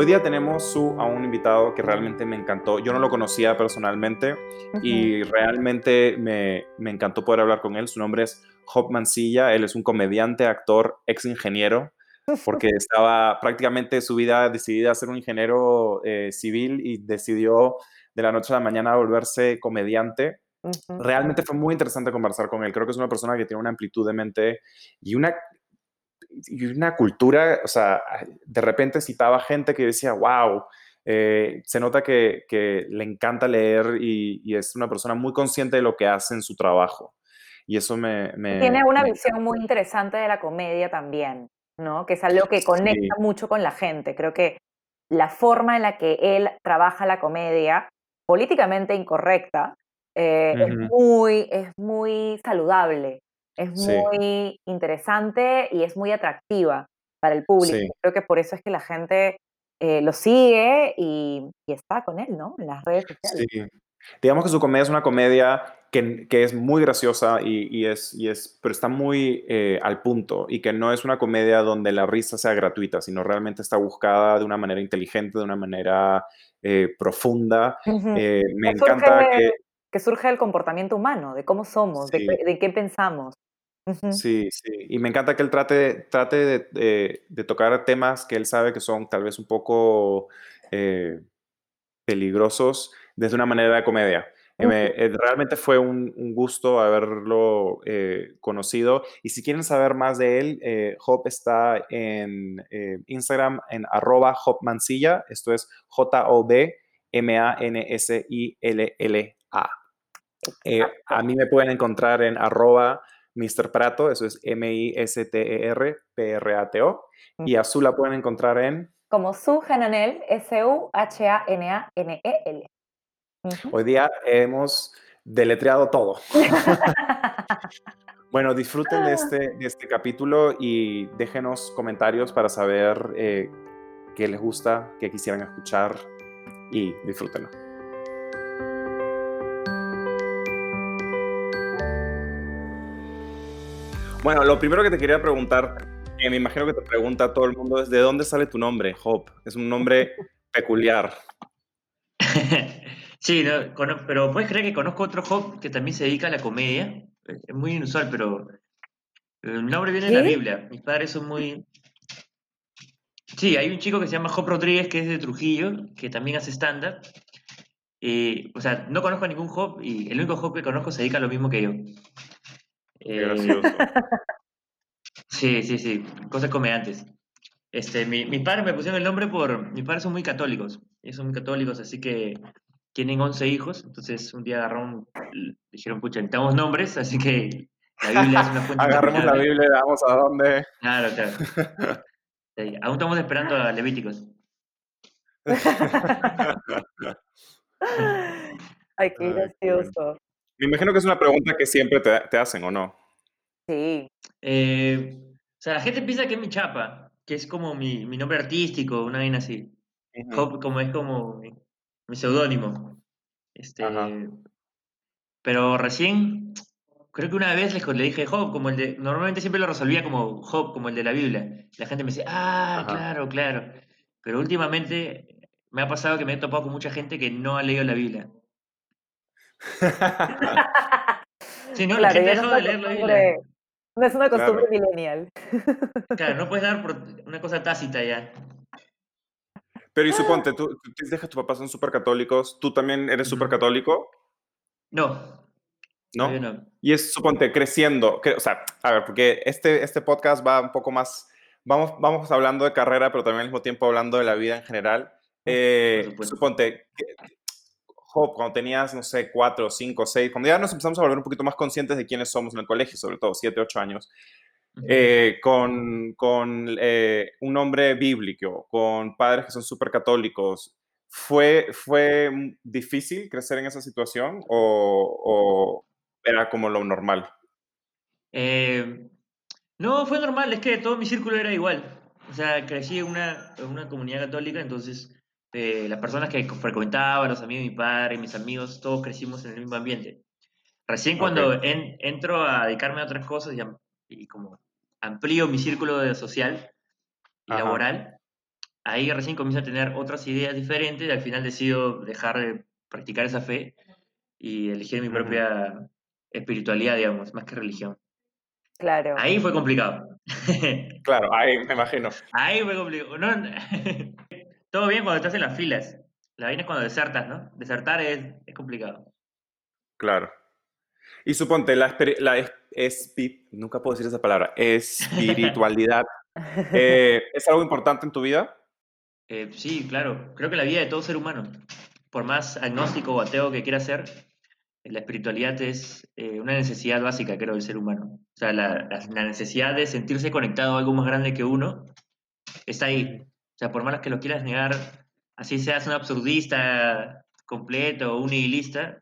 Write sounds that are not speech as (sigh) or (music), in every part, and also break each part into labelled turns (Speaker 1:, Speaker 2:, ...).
Speaker 1: Hoy día tenemos su, a un invitado que realmente me encantó. Yo no lo conocía personalmente y realmente me, me, encantó poder hablar con él. Su nombre es Job Mancilla. Él es un comediante, actor, ex ingeniero, porque (laughs) estaba prácticamente su vida decidida a ser un ingeniero eh, civil y decidió de la noche a la mañana volverse comediante. Realmente fue muy interesante conversar con él. Creo que es una persona que tiene una amplitud de mente y una y una cultura, o sea, de repente citaba gente que decía, wow, eh, se nota que, que, le encanta leer y, es una persona muy consciente de lo que hace en su trabajo. Y eso me...
Speaker 2: Tiene una visión muy interesante de la comedia también, ¿no? Que es algo que conecta mucho con la gente. Creo que la forma en la que él trabaja la comedia, políticamente incorrecta, eh, es, muy, es muy saludable. Es muy interesante y es muy atractiva para el público. Creo que por eso es que la gente eh, lo sigue y, está con él, ¿no? En las redes sociales. Sí.
Speaker 1: Digamos que su comedia es una comedia que, que es muy graciosa y, y, es, y es, pero está muy eh, al punto y que no es una comedia donde la risa sea gratuita, sino realmente está buscada de una manera inteligente, de una manera eh, profunda. me encanta que...
Speaker 2: Que surge del comportamiento humano, de cómo somos, de, de qué pensamos.
Speaker 1: Sí, sí. Y me encanta que él trate, trate de, tocar temas que él sabe que son tal vez un poco eh, peligrosos desde una manera de comedia. Eh, realmente fue un, gusto haberlo eh, conocido. Y si quieren saber más de él, Hop está en Instagram en arroba hopmansilla. Esto es J-O-B-M-A-N-S-I-L-L-A. A mí me pueden encontrar en arroba Mr. Prato, eso es M-I-S-T-E-R-P-R-A-T-O. Y a Su la pueden encontrar en...
Speaker 2: Como Su Hananel, S-U-H-A-N-A-N-E-L.
Speaker 1: Hoy día hemos deletreado todo. (laughs) bueno, disfruten de este, de este capítulo y déjenos comentarios para saber eh, qué les gusta, qué quisieran escuchar y disfrútenlo. Bueno, lo primero que te quería preguntar, que me imagino que te pregunta todo el mundo, es ¿de dónde sale tu nombre, Hop? Es un nombre (laughs) peculiar. (laughs)
Speaker 3: sí, pero puedes creer que conozco otro Hop que también se dedica a la comedia. Es muy inusual, pero el nombre viene de la Biblia. Mis padres son muy... Sí, hay un chico que se llama Hop Rodríguez, que es de Trujillo, que también hace stand-up. o sea, no conozco a ningún Hop y el único Hop que conozco se dedica a lo mismo que yo.
Speaker 1: Gracioso. (laughs)
Speaker 3: sí, sí, sí, cosas comediantes. Este, mi, mis padres me pusieron el nombre por. Mis padres son muy católicos. Ellos son muy católicos, así que tienen 11 hijos. Entonces, un día agarraron. Dijeron, pucha, necesitamos nombres, así que
Speaker 1: la Biblia es una fuente. Agarramos la Biblia y vamos a dónde.
Speaker 3: Claro, claro. (laughs) aún estamos esperando a Levíticos. (laughs)
Speaker 2: Ay, qué gracioso.
Speaker 1: Me imagino que es una pregunta que siempre te, hacen, ¿o no?
Speaker 2: Sí.
Speaker 3: Eh, o sea, la gente piensa que es mi chapa, que es como mi, nombre artístico, una vaina así. como es como mi, seudónimo. Este, pero recién, creo que una vez le, dije Job, como el de. Normalmente siempre lo resolvía como Job, como el de la Biblia. La gente me decía, ah, claro, claro. Pero últimamente me ha pasado que me he topado con mucha gente que no ha leído la Biblia. (laughs) sí, no, la gente dejado de leerlo
Speaker 2: No es una costumbre millennial. (laughs)
Speaker 3: Claro, no puedes dar por una cosa tácita ya.
Speaker 1: Pero y suponte, tú, tú dejas tus papás son súper católicos, ¿tú también eres súper católico?
Speaker 3: No.
Speaker 1: ¿No? Y es, suponte, creciendo, que, o sea, a ver, porque este, este podcast va un poco más, vamos, vamos hablando de carrera, pero también al mismo tiempo hablando de la vida en general. Eh, suponte, cuando tenías, no sé, cuatro, cinco, seis, cuando ya nos empezamos a volver un poquito más conscientes de quiénes somos en el colegio, sobre todo siete, ocho años, eh, con, con eh, un nombre bíblico, con padres que son súper católicos, ¿fue, ¿fue difícil crecer en esa situación o, era como lo normal?
Speaker 3: Eh, no, fue normal, es que todo mi círculo era igual. O sea, crecí en una, en una comunidad católica, entonces eh, las personas que frecuentaba, los amigos de mi padre, mis amigos, todos crecimos en el mismo ambiente. Recién cuando entro a dedicarme a otras cosas y, como amplío mi círculo de social y laboral, ahí recién comienzo a tener otras ideas diferentes y al final decido dejar de practicar esa fe y elegir mi propia espiritualidad, digamos, más que religión.
Speaker 2: Claro.
Speaker 3: Ahí fue complicado. (laughs)
Speaker 1: claro, ahí me imagino.
Speaker 3: Ahí fue complicado. (laughs) todo bien cuando estás en las filas. La vaina es cuando desertas, ¿no? Desertar es, es complicado.
Speaker 1: Claro. Y suponte, la, la nunca puedo decir esa palabra, espiritualidad, (laughs) eh, ¿es algo importante en tu vida?
Speaker 3: Eh, sí, claro. Creo que la vida de todo ser humano, por más agnóstico o ateo que quiera ser, la espiritualidad es eh, una necesidad básica, creo, del ser humano. O sea, la, la, necesidad de sentirse conectado a algo más grande que uno está ahí. O sea, por más que lo quieras negar, así seas un absurdista completo o un nihilista,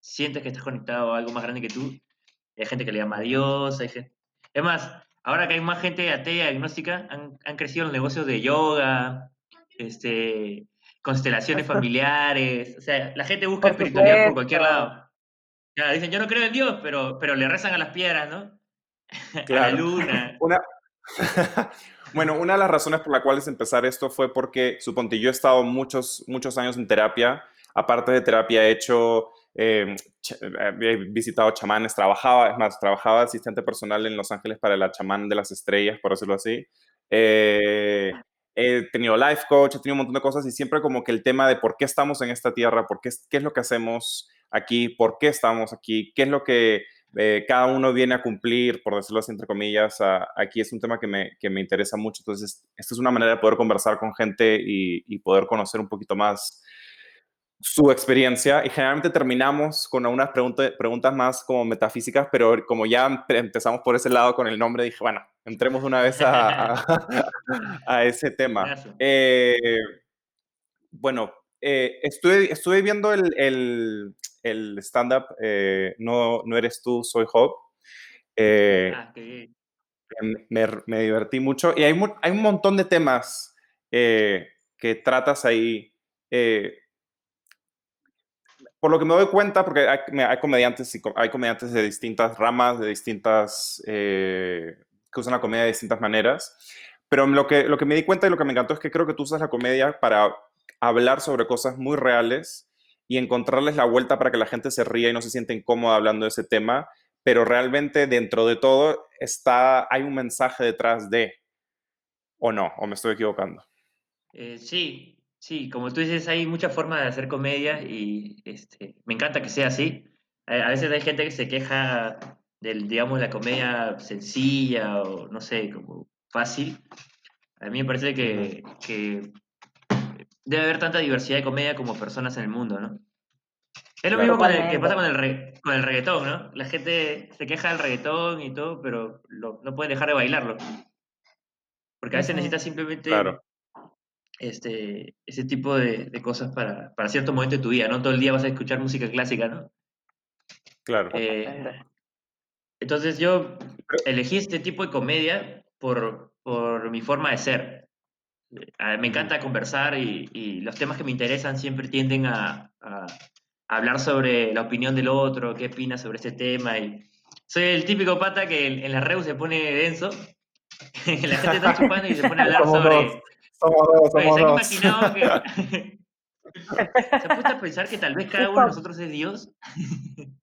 Speaker 3: sientes que estás conectado a algo más grande que tú. Hay gente que le llama a Dios, hay gente... Es más, ahora que hay más gente atea, agnóstica, han, han crecido los negocios de yoga, este, constelaciones familiares, o sea, la gente busca espiritualidad por cualquier lado. Ya, dicen, yo no creo en Dios, pero, pero le rezan a las piedras, ¿no? Claro. (laughs) a la luna.
Speaker 1: Una... (laughs) bueno, una de las razones por las cuales empezar esto fue porque, suponte, yo he estado muchos, muchos años en terapia. Aparte de terapia, he hecho eh, he visitado chamanes, trabajaba, es más, trabajaba asistente personal en Los Ángeles para la chamán de las estrellas, por decirlo así. Eh, he tenido life coach, he tenido un montón de cosas y siempre como que el tema de por qué estamos en esta tierra, por qué, qué es lo que hacemos aquí, por qué estamos aquí, qué es lo que eh, cada uno viene a cumplir, por decirlo así entre comillas, aquí es un tema que me, que me, interesa mucho. Entonces, esta es una manera de poder conversar con gente y, y poder conocer un poquito más su experiencia y generalmente terminamos con algunas preguntas más como metafísicas, pero como ya empezamos por ese lado con el nombre, dije, bueno, entremos una vez a, (laughs) (laughs) a, ese tema. Eh, bueno, eh, estuve, estuve viendo el, el, el stand-up eh, no, no eres tú, soy Job. Ah, me, me, divertí mucho y hay, hay un montón de temas que tratas ahí por lo que me doy cuenta, porque hay, comediantes y hay comediantes de distintas ramas, de distintas, eh, que usan la comedia de distintas maneras, pero lo que, lo que me di cuenta y lo que me encantó es que creo que tú usas la comedia para hablar sobre cosas muy reales y encontrarles la vuelta para que la gente se ría y no se sienta incómoda hablando de ese tema, pero realmente dentro de todo está, hay un mensaje detrás de, o no, o me estoy equivocando.
Speaker 3: Eh, sí, Sí, como tú dices, hay muchas formas de hacer comedia y este, me encanta que sea así. A, veces hay gente que se queja del, digamos, la comedia sencilla o no sé, como fácil. A mí me parece que, que debe haber tanta diversidad de comedia como personas en el mundo, ¿no? Es lo mismo que pasa con el, con el reggaetón, ¿no? La gente se queja del reggaetón y todo, pero no pueden dejar de bailarlo. Porque a veces necesitas simplemente claro este, ese tipo de, cosas para, para, cierto momento de tu vida, no todo el día vas a escuchar música clásica, ¿no?
Speaker 1: Claro.
Speaker 3: Eh, entonces yo elegí este tipo de comedia por, por mi forma de ser. Me encanta conversar y, los temas que me interesan siempre tienden a, hablar sobre la opinión del otro, qué opina sobre este tema. Y soy el típico pata que en, la REU se pone denso, (laughs) la gente está chupando y se pone a hablar sobre... Somos dos, somos ¿Se dos. imaginado que... (laughs) ¿Se ha puesto a pensar que tal vez cada uno de nosotros es Dios? (laughs)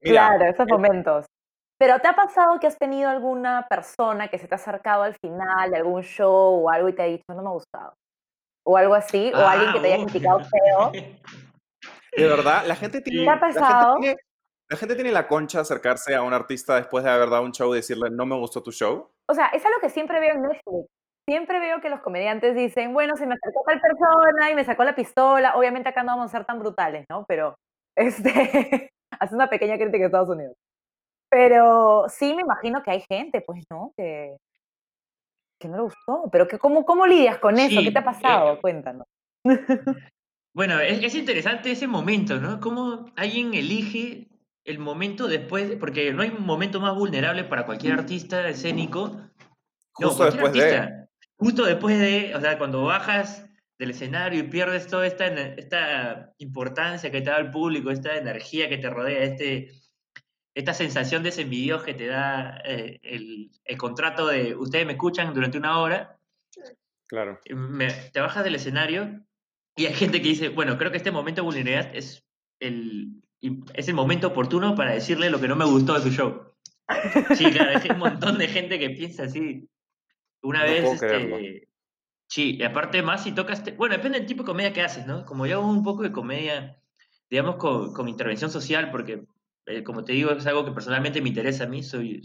Speaker 2: claro, esos momentos. Pero ¿te ha pasado que has tenido alguna persona que se te ha acercado al final de algún show o algo y te ha dicho, no me ha gustado? O algo así, o alguien que te haya ah, criticado feo. (laughs)
Speaker 1: De verdad, la gente tiene...
Speaker 2: ¿Te ha pasado?
Speaker 1: La gente, tiene, la concha de acercarse a un artista después de haber dado un show y decirle, no me gustó tu show.
Speaker 2: O sea, es algo que siempre veo en Netflix siempre veo que los comediantes dicen, bueno, se me acercó tal persona y me sacó la pistola. Obviamente acá no vamos a ser tan brutales, ¿no? Pero, (laughs) este, hace una pequeña crítica a Estados Unidos. Pero sí me imagino que hay gente, pues, ¿no? Que, que no le gustó. Pero que, ¿cómo, ¿cómo lidias con eso? ¿Qué te ha eh, pasado? Cuéntanos.
Speaker 3: Bueno, es, es, interesante ese momento, ¿no? Cómo alguien elige el momento después, porque no hay un momento más vulnerable para cualquier artista escénico.
Speaker 1: Justo después de
Speaker 3: justo después de, o sea, cuando bajas del escenario y pierdes toda esta, esta importancia que te da el público, esta energía que te rodea, este, esta sensación de desenvidios que te da eh, el, el, contrato de ustedes me escuchan durante una hora,
Speaker 1: Claro.
Speaker 3: te bajas del escenario y hay gente que dice, bueno, creo que este momento de vulnerabilidad es el, es el momento oportuno para decirle lo que no me gustó de su show. Sí, claro, hay un montón de gente que piensa así. Una vez, este, sí, y aparte más si tocas, bueno, depende del tipo de comedia que haces, ¿no? Como yo hago un poco de comedia, digamos, con, con intervención social, porque, eh, como te digo, es algo que personalmente me interesa a mí, soy,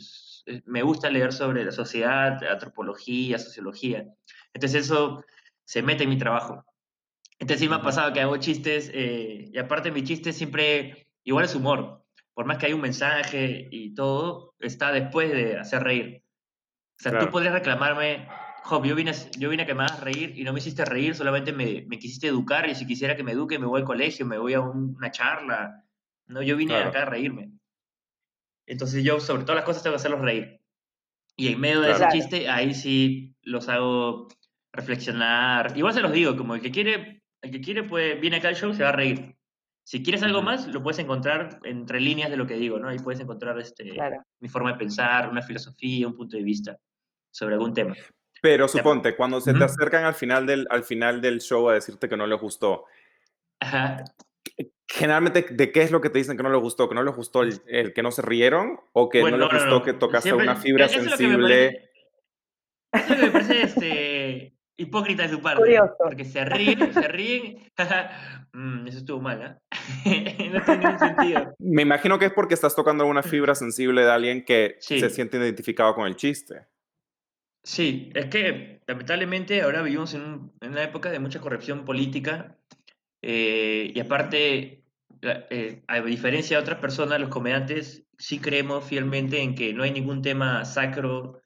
Speaker 3: me gusta leer sobre la sociedad, antropología, sociología. Entonces eso se mete en mi trabajo. Entonces sí me ha pasado que hago chistes, eh, y aparte mi chiste siempre, igual es humor, por más que hay un mensaje y todo, está después de hacer reír. O sea, tú podrías reclamarme, Job, yo vine, yo vine a que me hagas reír y no me hiciste reír, solamente me, me, quisiste educar y si quisiera que me eduque me voy al colegio, me voy a una charla. No, yo vine acá a reírme. Entonces yo sobre todas las cosas tengo que hacerlos reír. Y en medio de ese chiste, ahí sí los hago reflexionar. Igual se los digo, como el que quiere, el que quiere puede, viene acá al show, se va a reír. Si quieres algo más, lo puedes encontrar entre líneas de lo que digo, ¿no? Ahí puedes encontrar este, mi forma de pensar, una filosofía, un punto de vista sobre algún tema.
Speaker 1: Pero suponte, cuando se te acercan al final, del, al final del show a decirte que no les gustó, generalmente, ¿de qué es lo que te dicen que no les gustó? ¿Que no les gustó el, que no se rieron? ¿O que no les gustó que tocaste una fibra sensible?
Speaker 3: Eso me parece este, hipócrita de su parte. Porque se ríen, se ríen. Mm, eso estuvo mal, ¿eh? (laughs) no tiene ningún sentido.
Speaker 1: Me imagino que es porque estás tocando una fibra sensible de alguien que se siente identificado con el chiste.
Speaker 3: Sí, es que lamentablemente ahora vivimos en, una época de mucha corrupción política eh, y aparte, eh, a diferencia de otras personas, los comediantes sí creemos fielmente en que no hay ningún tema sacro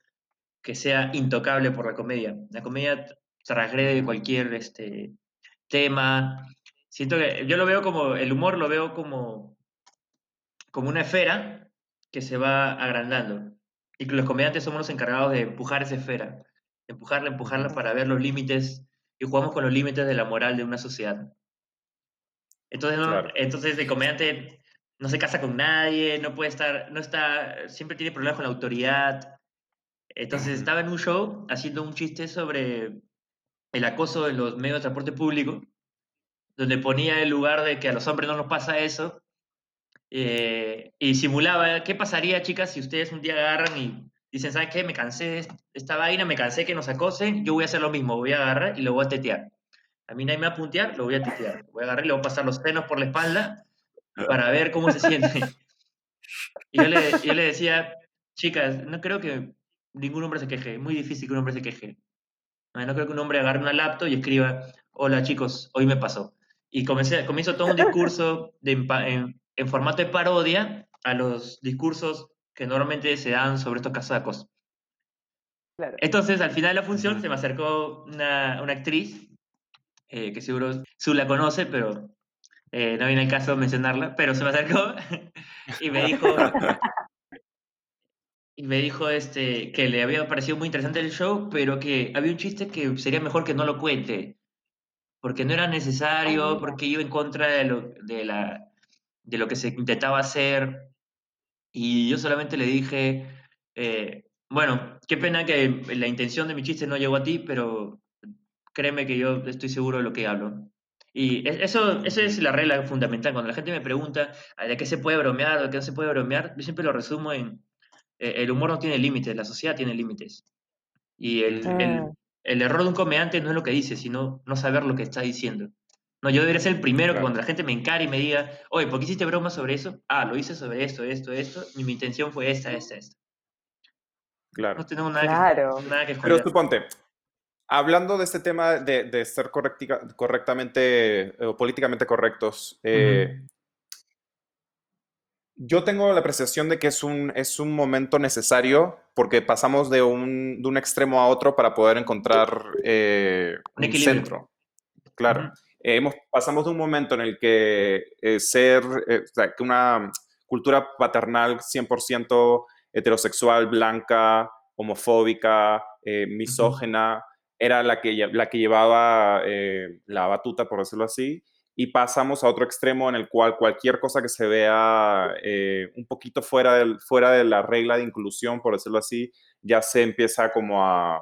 Speaker 3: que sea intocable por la comedia. La comedia transgrede cualquier este, tema. Siento que yo lo veo como, el humor lo veo como, como una esfera que se va agrandando. Y los comediantes somos los encargados de empujar esa esfera, empujarla, empujarla para ver los límites y jugamos con los límites de la moral de una sociedad. Entonces, entonces el comediante no se casa con nadie, no puede estar, no está, siempre tiene problemas con la autoridad. Entonces estaba en un show haciendo un chiste sobre el acoso en los medios de transporte público, donde ponía el lugar de que a los hombres no nos pasa eso, eh, y simulaba, ¿qué pasaría, chicas, si ustedes un día agarran y dicen, ¿sabes qué? Me cansé de esta vaina, me cansé que nos acosen, yo voy a hacer lo mismo, voy a agarrar y lo voy a tetear. A mí nadie me va a puntear, lo voy a tetear. Voy a agarrar y le voy a pasar los senos por la espalda para ver cómo se siente. Y yo le, yo le decía, chicas, no creo que ningún hombre se queje, es muy difícil que un hombre se queje. No creo que un hombre agarre una laptop y escriba, hola chicos, hoy me pasó. Y comencé, comienzo todo un discurso de, en, en formato de parodia a los discursos que normalmente se dan sobre estos acoso. Entonces, al final de la función, se me acercó una, una actriz, eh, que seguro Su la conoce, pero eh, no viene el caso mencionarla, pero se me acercó (laughs) y me dijo, y me dijo este, que le había parecido muy interesante el show, pero que había un chiste que sería mejor que no lo cuente, porque no era necesario, porque iba en contra de, lo, de la de lo que se intentaba hacer. Y yo solamente le dije, eh, bueno, qué pena que la intención de mi chiste no llegó a ti, pero créeme que yo estoy seguro de lo que hablo. Y eso, esa es la regla fundamental. Cuando la gente me pregunta de qué se puede bromear o de qué no se puede bromear, yo siempre lo resumo en eh, el humor no tiene límites, la sociedad tiene límites. Y el, el, ah. el, error de un comediante no es lo que dice, sino no saber lo que está diciendo. No, yo debería ser el primero que cuando la gente me encare y me diga, oye, ¿por qué hiciste broma sobre eso? Ah, lo hice sobre esto, esto, esto, y mi intención fue esta, esta, esta.
Speaker 1: Claro.
Speaker 3: No tenemos nada, claro. que, nada que
Speaker 1: Pero suponte, hablando de este tema de, de ser correctamente o políticamente correctos, eh, yo tengo la apreciación de que es un, es un momento necesario porque pasamos de un, de un extremo a otro para poder encontrar eh, un, centro. Claro pasamos de un momento en el que eh, ser, eh, que una cultura paternal 100% heterosexual, blanca, homofóbica, eh, misógena, era la que, la que llevaba la batuta, por decirlo así, y pasamos a otro extremo en el cual cualquier cosa que se vea un poquito fuera, del, fuera de la regla de inclusión, por decirlo así, ya se empieza como a,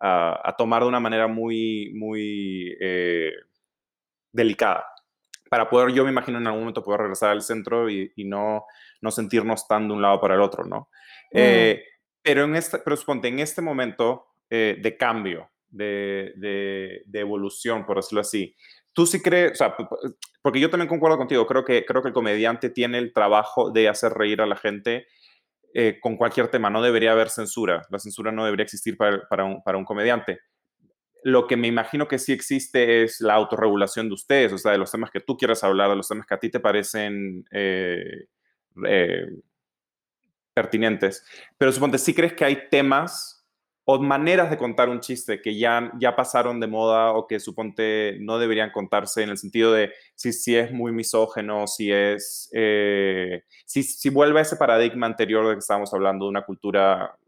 Speaker 1: a, tomar de una manera muy, muy eh, delicada. Para poder, yo me imagino en algún momento poder regresar al centro y, no, no sentirnos tan de un lado para el otro, ¿no? Mm. Eh, pero, en este, pero suponte, en este momento eh, de cambio, de, de, evolución, por decirlo así, tú sí crees, o porque yo también concuerdo contigo, creo que, creo que el comediante tiene el trabajo de hacer reír a la gente eh, con cualquier tema, no debería haber censura, la censura no debería existir para, para, un, para, un, comediante. Lo que me imagino que sí existe es la autorregulación de ustedes, o sea, de los temas que tú quieras hablar, de los temas que a ti te parecen eh, pertinentes. Pero suponte, ¿sí crees que hay temas o maneras de contar un chiste que ya, ya pasaron de moda o que suponte no deberían contarse en el sentido de si, si es muy misógeno, si es, eh, si, si, vuelve a ese paradigma anterior de que estábamos hablando de una cultura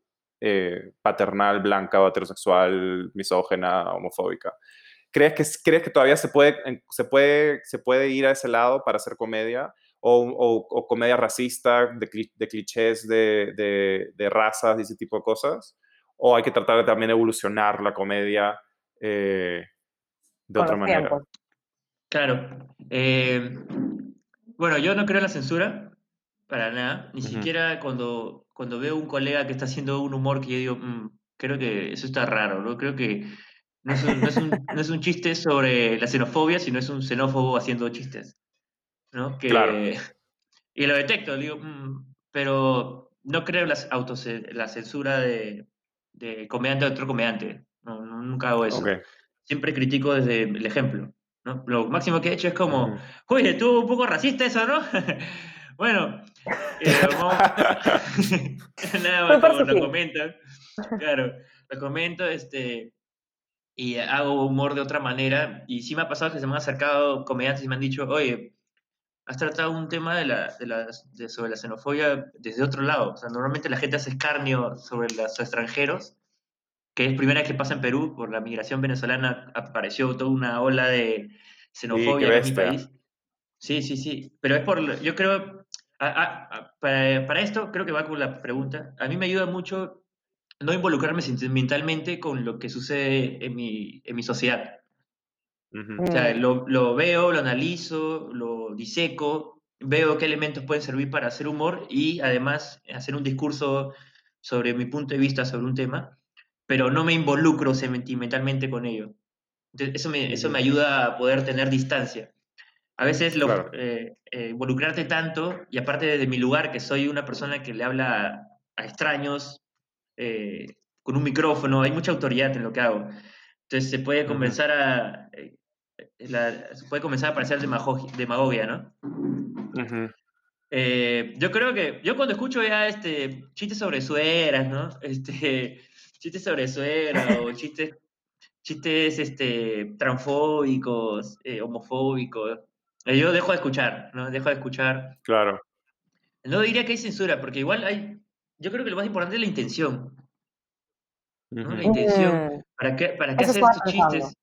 Speaker 1: eh, paternal, blanca o heterosexual, misógena, homofóbica. ¿Crees que, ¿Crees que todavía se puede, se, puede, se puede ir a ese lado para hacer comedia? O, o, comedia racista, de, clichés de, de, de razas y ese tipo de cosas? O hay que tratar de también evolucionar la comedia eh, de otra manera.
Speaker 3: Claro. Eh, bueno, yo no creo en la censura, para nada. Ni siquiera cuando, cuando veo un colega que está haciendo un humor que yo digo, mm, creo que eso está raro, ¿no? Creo que no es, un, no, es un, chiste sobre la xenofobia, sino es un xenófobo haciendo chistes. ¿no? Que, claro. Y lo detecto, digo, mm", pero no creo en la, la censura de, de comediante a otro comediante. No, nunca hago eso. Siempre critico desde el ejemplo. ¿no? Lo máximo que he hecho es como, oye, estuvo un poco racista eso, ¿no? (laughs) bueno, eh, (laughs) (laughs) nada más lo comento. Claro, lo comento este, y hago humor de otra manera. Y sí me ha pasado que se me han acercado comediantes y me han dicho, oye, has tratado un tema de la, de la, sobre la xenofobia desde otro lado. O sea, normalmente la gente hace escarnio sobre los extranjeros, que es primera vez que pasa en Perú, por la migración venezolana apareció toda una ola de xenofobia en mi país. Sí, sí, sí. Pero es por, yo creo, para, para, esto creo que va con la pregunta. A mí me ayuda mucho no involucrarme sentimentalmente con lo que sucede en mi, en mi sociedad. O sea, mm. lo, lo, veo, lo analizo, lo diseco, veo qué elementos pueden servir para hacer humor y además hacer un discurso sobre mi punto de vista sobre un tema, pero no me involucro sentimentalmente con ello. Entonces, eso, me, eso me ayuda a poder tener distancia. A veces lo, eh, eh, involucrarte tanto, y aparte de mi lugar, que soy una persona que le habla a, extraños, eh, con un micrófono, hay mucha autoridad en lo que hago. Entonces se puede comenzar a, puede comenzar a parecer demagogia, ¿no? Eh, yo creo que, yo cuando escucho ya este, chistes sobre sueras, ¿no? (laughs) Este, chistes sobre sueras o (laughs) chistes, chistes este, transfóbicos, eh, homofóbicos, eh, yo dejo de escuchar, ¿no? Dejo de escuchar.
Speaker 1: Claro.
Speaker 3: No diría que hay censura, porque igual hay, yo creo que lo más importante es la intención. ¿no? La intención. Mm. ¿Para qué, para qué hacer estos chistes?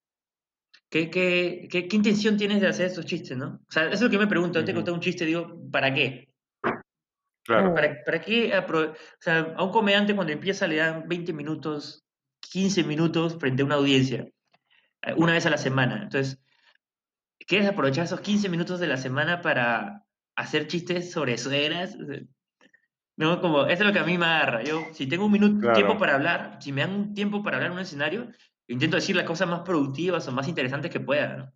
Speaker 3: ¿Qué, qué, qué, qué, intención tienes de hacer esos chistes, no? O sea, eso es lo que me pregunto. Antes de contar un chiste, digo, ¿para qué? Claro. ¿Para, para qué? O sea, a un comediante cuando empieza le dan 20 minutos, 15 minutos frente a una audiencia, eh, una vez a la semana. Entonces, ¿quieres aprovechar esos 15 minutos de la semana para hacer chistes sobre sueras? No, como, eso es lo que a mí me agarra. Yo, si tengo un minuto, tiempo para hablar, si me dan un tiempo para hablar en un escenario, intento decir las cosas más productivas o más interesantes que pueda.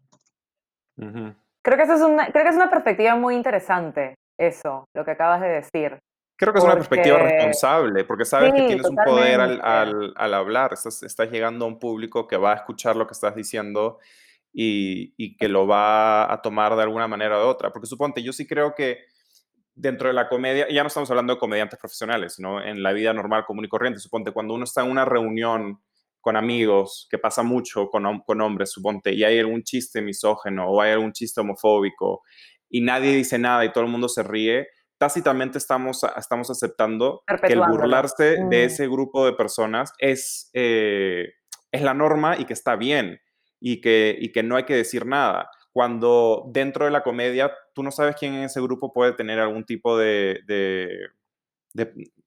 Speaker 2: creo, que eso es una, creo que es una perspectiva muy interesante, eso, lo que acabas de decir.
Speaker 1: Creo que es una perspectiva responsable, porque sabes que tienes un poder al, al, hablar, estás, estás, llegando a un público que va a escuchar lo que estás diciendo y, y, que lo va a tomar de alguna manera u otra. Porque suponte, yo sí creo que dentro de la comedia, ya no estamos hablando de comediantes profesionales, sino en la vida normal, común y corriente, suponte, cuando uno está en una reunión con amigos, que pasa mucho con, con hombres, suponte, y hay algún chiste misógeno o hay algún chiste homofóbico y nadie dice nada y todo el mundo se ríe, tácitamente estamos, estamos aceptando que el burlarse de mm. ese grupo de personas es, eh, es la norma y que está bien y que, y que no hay que decir nada. Cuando dentro de la comedia tú no sabes quién en ese grupo puede tener algún tipo de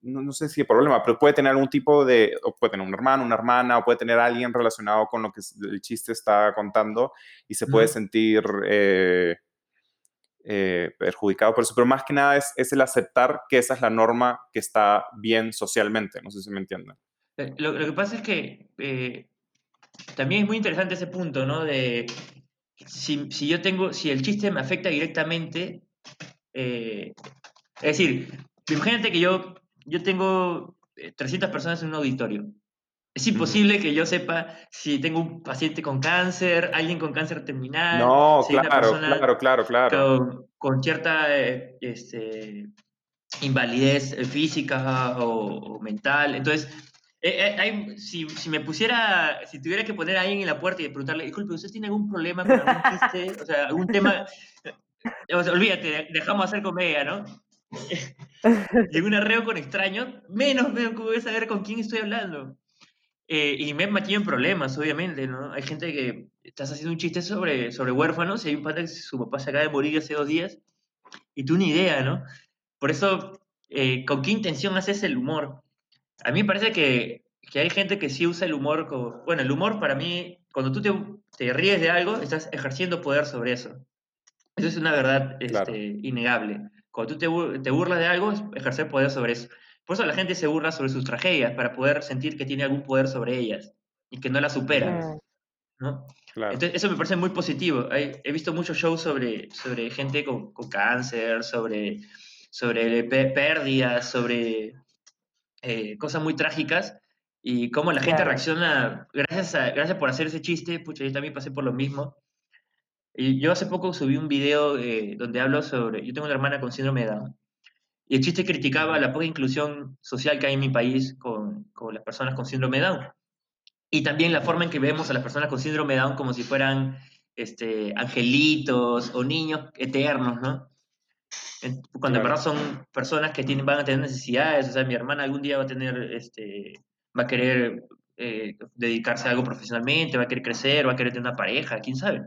Speaker 1: no, sé si hay problema, pero puede tener algún tipo de, o puede tener un hermano, una hermana, o puede tener alguien relacionado con lo que el chiste está contando y se puede sentir eh, eh, perjudicado por eso. Pero más que nada es, es, el aceptar que esa es la norma que está bien socialmente. No sé si me entienden.
Speaker 3: Eh, lo, lo que pasa es que también es muy interesante ese punto, ¿no? De si, si, yo tengo, si el chiste me afecta directamente, es decir, Imagínate que yo, yo tengo 300 eh, personas en un auditorio. Es imposible que yo sepa si tengo un paciente con cáncer, alguien con cáncer terminal.
Speaker 1: No, claro, claro, claro,
Speaker 3: claro. Con, cierta eh, este, invalidez eh, física o, mental. Entonces, si, si, me pusiera, si tuviera que poner a alguien en la puerta y preguntarle, disculpe, ¿usted tiene algún problema con algún chiste? O sea, algún tema. olvídate, dejamos hacer comedia, ¿no? (laughs) Llegó un arreo con extraños, menos me a saber con quién estoy hablando. Eh, y me metido en problemas, obviamente, ¿no? Hay gente que estás haciendo un chiste sobre, sobre huérfanos y hay un padre que su papá se acaba de morir hace dos días y tú ni idea, ¿no? Por eso, eh, ¿con qué intención haces el humor? A mí me parece que, que hay gente que sí usa el humor como... Bueno, el humor para mí, cuando tú te, te ríes de algo, estás ejerciendo poder sobre eso. Eso es una verdad este, innegable. Cuando tú te, burlas de algo, es ejercer poder sobre eso. Por eso la gente se burla sobre sus tragedias, para poder sentir que tiene algún poder sobre ellas y que no las supera. ¿no? Entonces, eso me parece muy positivo. he visto muchos shows sobre, sobre gente con, cáncer, sobre, sobre pérdidas, sobre eh, cosas muy trágicas y cómo la gente reacciona gracias, a, gracias por hacer ese chiste. Pucha, yo también pasé por lo mismo. Yo hace poco subí un video eh, donde hablo sobre, yo tengo una hermana con síndrome de Down, y el chiste criticaba la poca inclusión social que hay en mi país con, con, las personas con síndrome de Down. Y también la forma en que vemos a las personas con síndrome de Down como si fueran este, angelitos o niños eternos, ¿no? Cuando en verdad son personas que tienen, van a tener necesidades, o sea, mi hermana algún día va a tener, este, va a querer eh, dedicarse a algo profesionalmente, va a querer crecer, va a querer tener una pareja, quién sabe.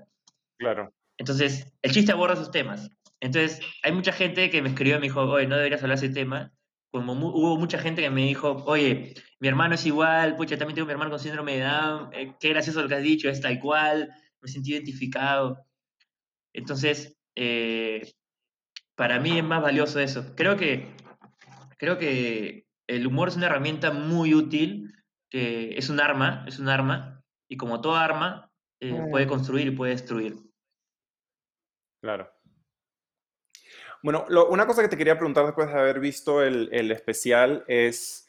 Speaker 1: Claro.
Speaker 3: Entonces, el chiste aborda esos temas. Entonces, hay mucha gente que me escribió y me dijo, oye, no deberías hablar de ese tema. Como hubo mucha gente que me dijo, oye, mi hermano es igual, pucha, también tengo mi hermano con síndrome de Down, eh, qué gracioso lo que has dicho, es tal cual, me sentí identificado. Entonces, eh, para mí es más valioso eso. Creo que, creo que el humor es una herramienta muy útil, que es un arma, es un arma, y como toda arma, eh, puede construir y puede destruir.
Speaker 1: Claro. Bueno, una cosa que te quería preguntar después de haber visto el, el, especial es,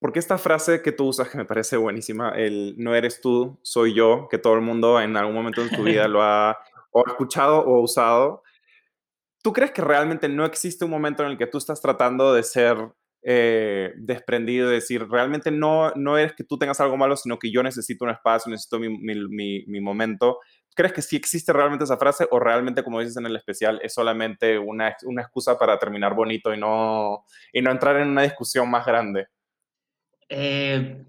Speaker 1: ¿por qué esta frase que tú usas, que me parece buenísima, el no eres tú, soy yo, que todo el mundo en algún momento de tu vida (laughs) lo ha o escuchado o usado? ¿Tú crees que realmente no existe un momento en el que tú estás tratando de ser eh, desprendido, de decir, realmente no, no es que tú tengas algo malo, sino que yo necesito un espacio, necesito mi, mi, mi momento? ¿Crees que sí existe realmente esa frase o realmente, como dices en el especial, es solamente una, una excusa para terminar bonito y no, y no entrar en una discusión más grande?
Speaker 3: Eh,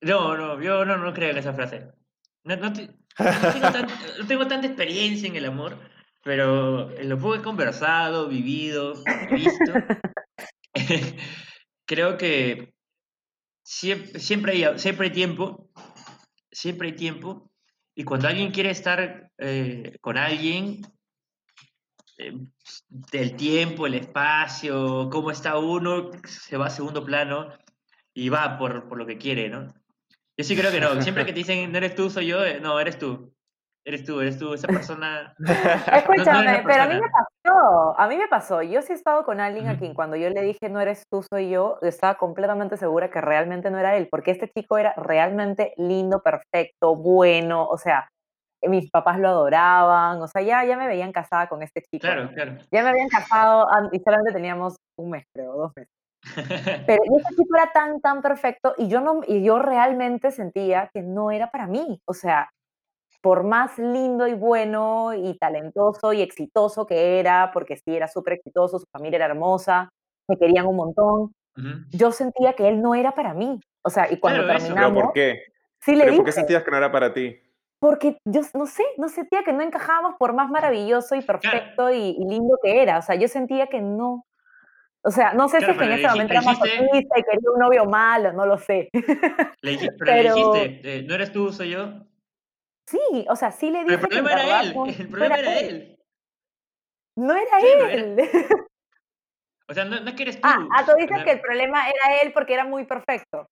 Speaker 3: no, no, yo no, no creo en esa frase. No, no, tengo no, tengo tanta experiencia en el amor, pero en lo poco he conversado, vivido, visto, (laughs) creo que siempre, siempre, hay, siempre hay tiempo, siempre hay tiempo y cuando alguien quiere estar eh, con alguien, eh, del tiempo, el espacio, cómo está uno, se va a segundo plano y va por, por lo que quiere, ¿no? Yo sí creo que no. Siempre que te dicen, no eres tú, soy yo, eh, no, eres tú. Eres tú, eres tú, esa (laughs) persona.
Speaker 2: Escúchame, pero a mí me pasó, a mí me pasó. Yo sí he estado con alguien a quien cuando yo le dije no eres tú, soy yo, estaba completamente segura que realmente no era él, porque este chico era realmente lindo, perfecto, bueno, o sea, mis papás lo adoraban, o sea, ya, ya me veían casada con este chico.
Speaker 3: Claro, claro.
Speaker 2: Ya me habían casado y solamente teníamos un mes, creo, dos meses. (laughs) Pero este chico era tan, tan perfecto y yo, no, y yo realmente sentía que no era para mí. O sea, por más lindo y bueno y talentoso y exitoso que era, porque sí era súper exitoso, su familia era hermosa, me querían un montón, yo sentía que él no era para mí. O sea, y cuando terminamos...
Speaker 1: ¿Pero por qué? Sí le ¿Por qué sentías que no era para ti?
Speaker 2: Porque yo no sé, no sentía que no encajábamos por más maravilloso y perfecto y, lindo que era. O sea, yo sentía que no. O sea, no sé si es que en ese momento era masoquista y quería un novio malo, no lo sé.
Speaker 3: Le, (laughs) pero, le dijiste, eh, ¿no eres tú, soy yo?
Speaker 2: Sí, o sea, sí le dije.
Speaker 3: el problema era él, el problema era él.
Speaker 2: No era él. (laughs)
Speaker 3: O sea, no, es que eres
Speaker 2: ah,
Speaker 3: tú.
Speaker 2: Ah, tú dices que el problema era él porque era muy perfecto.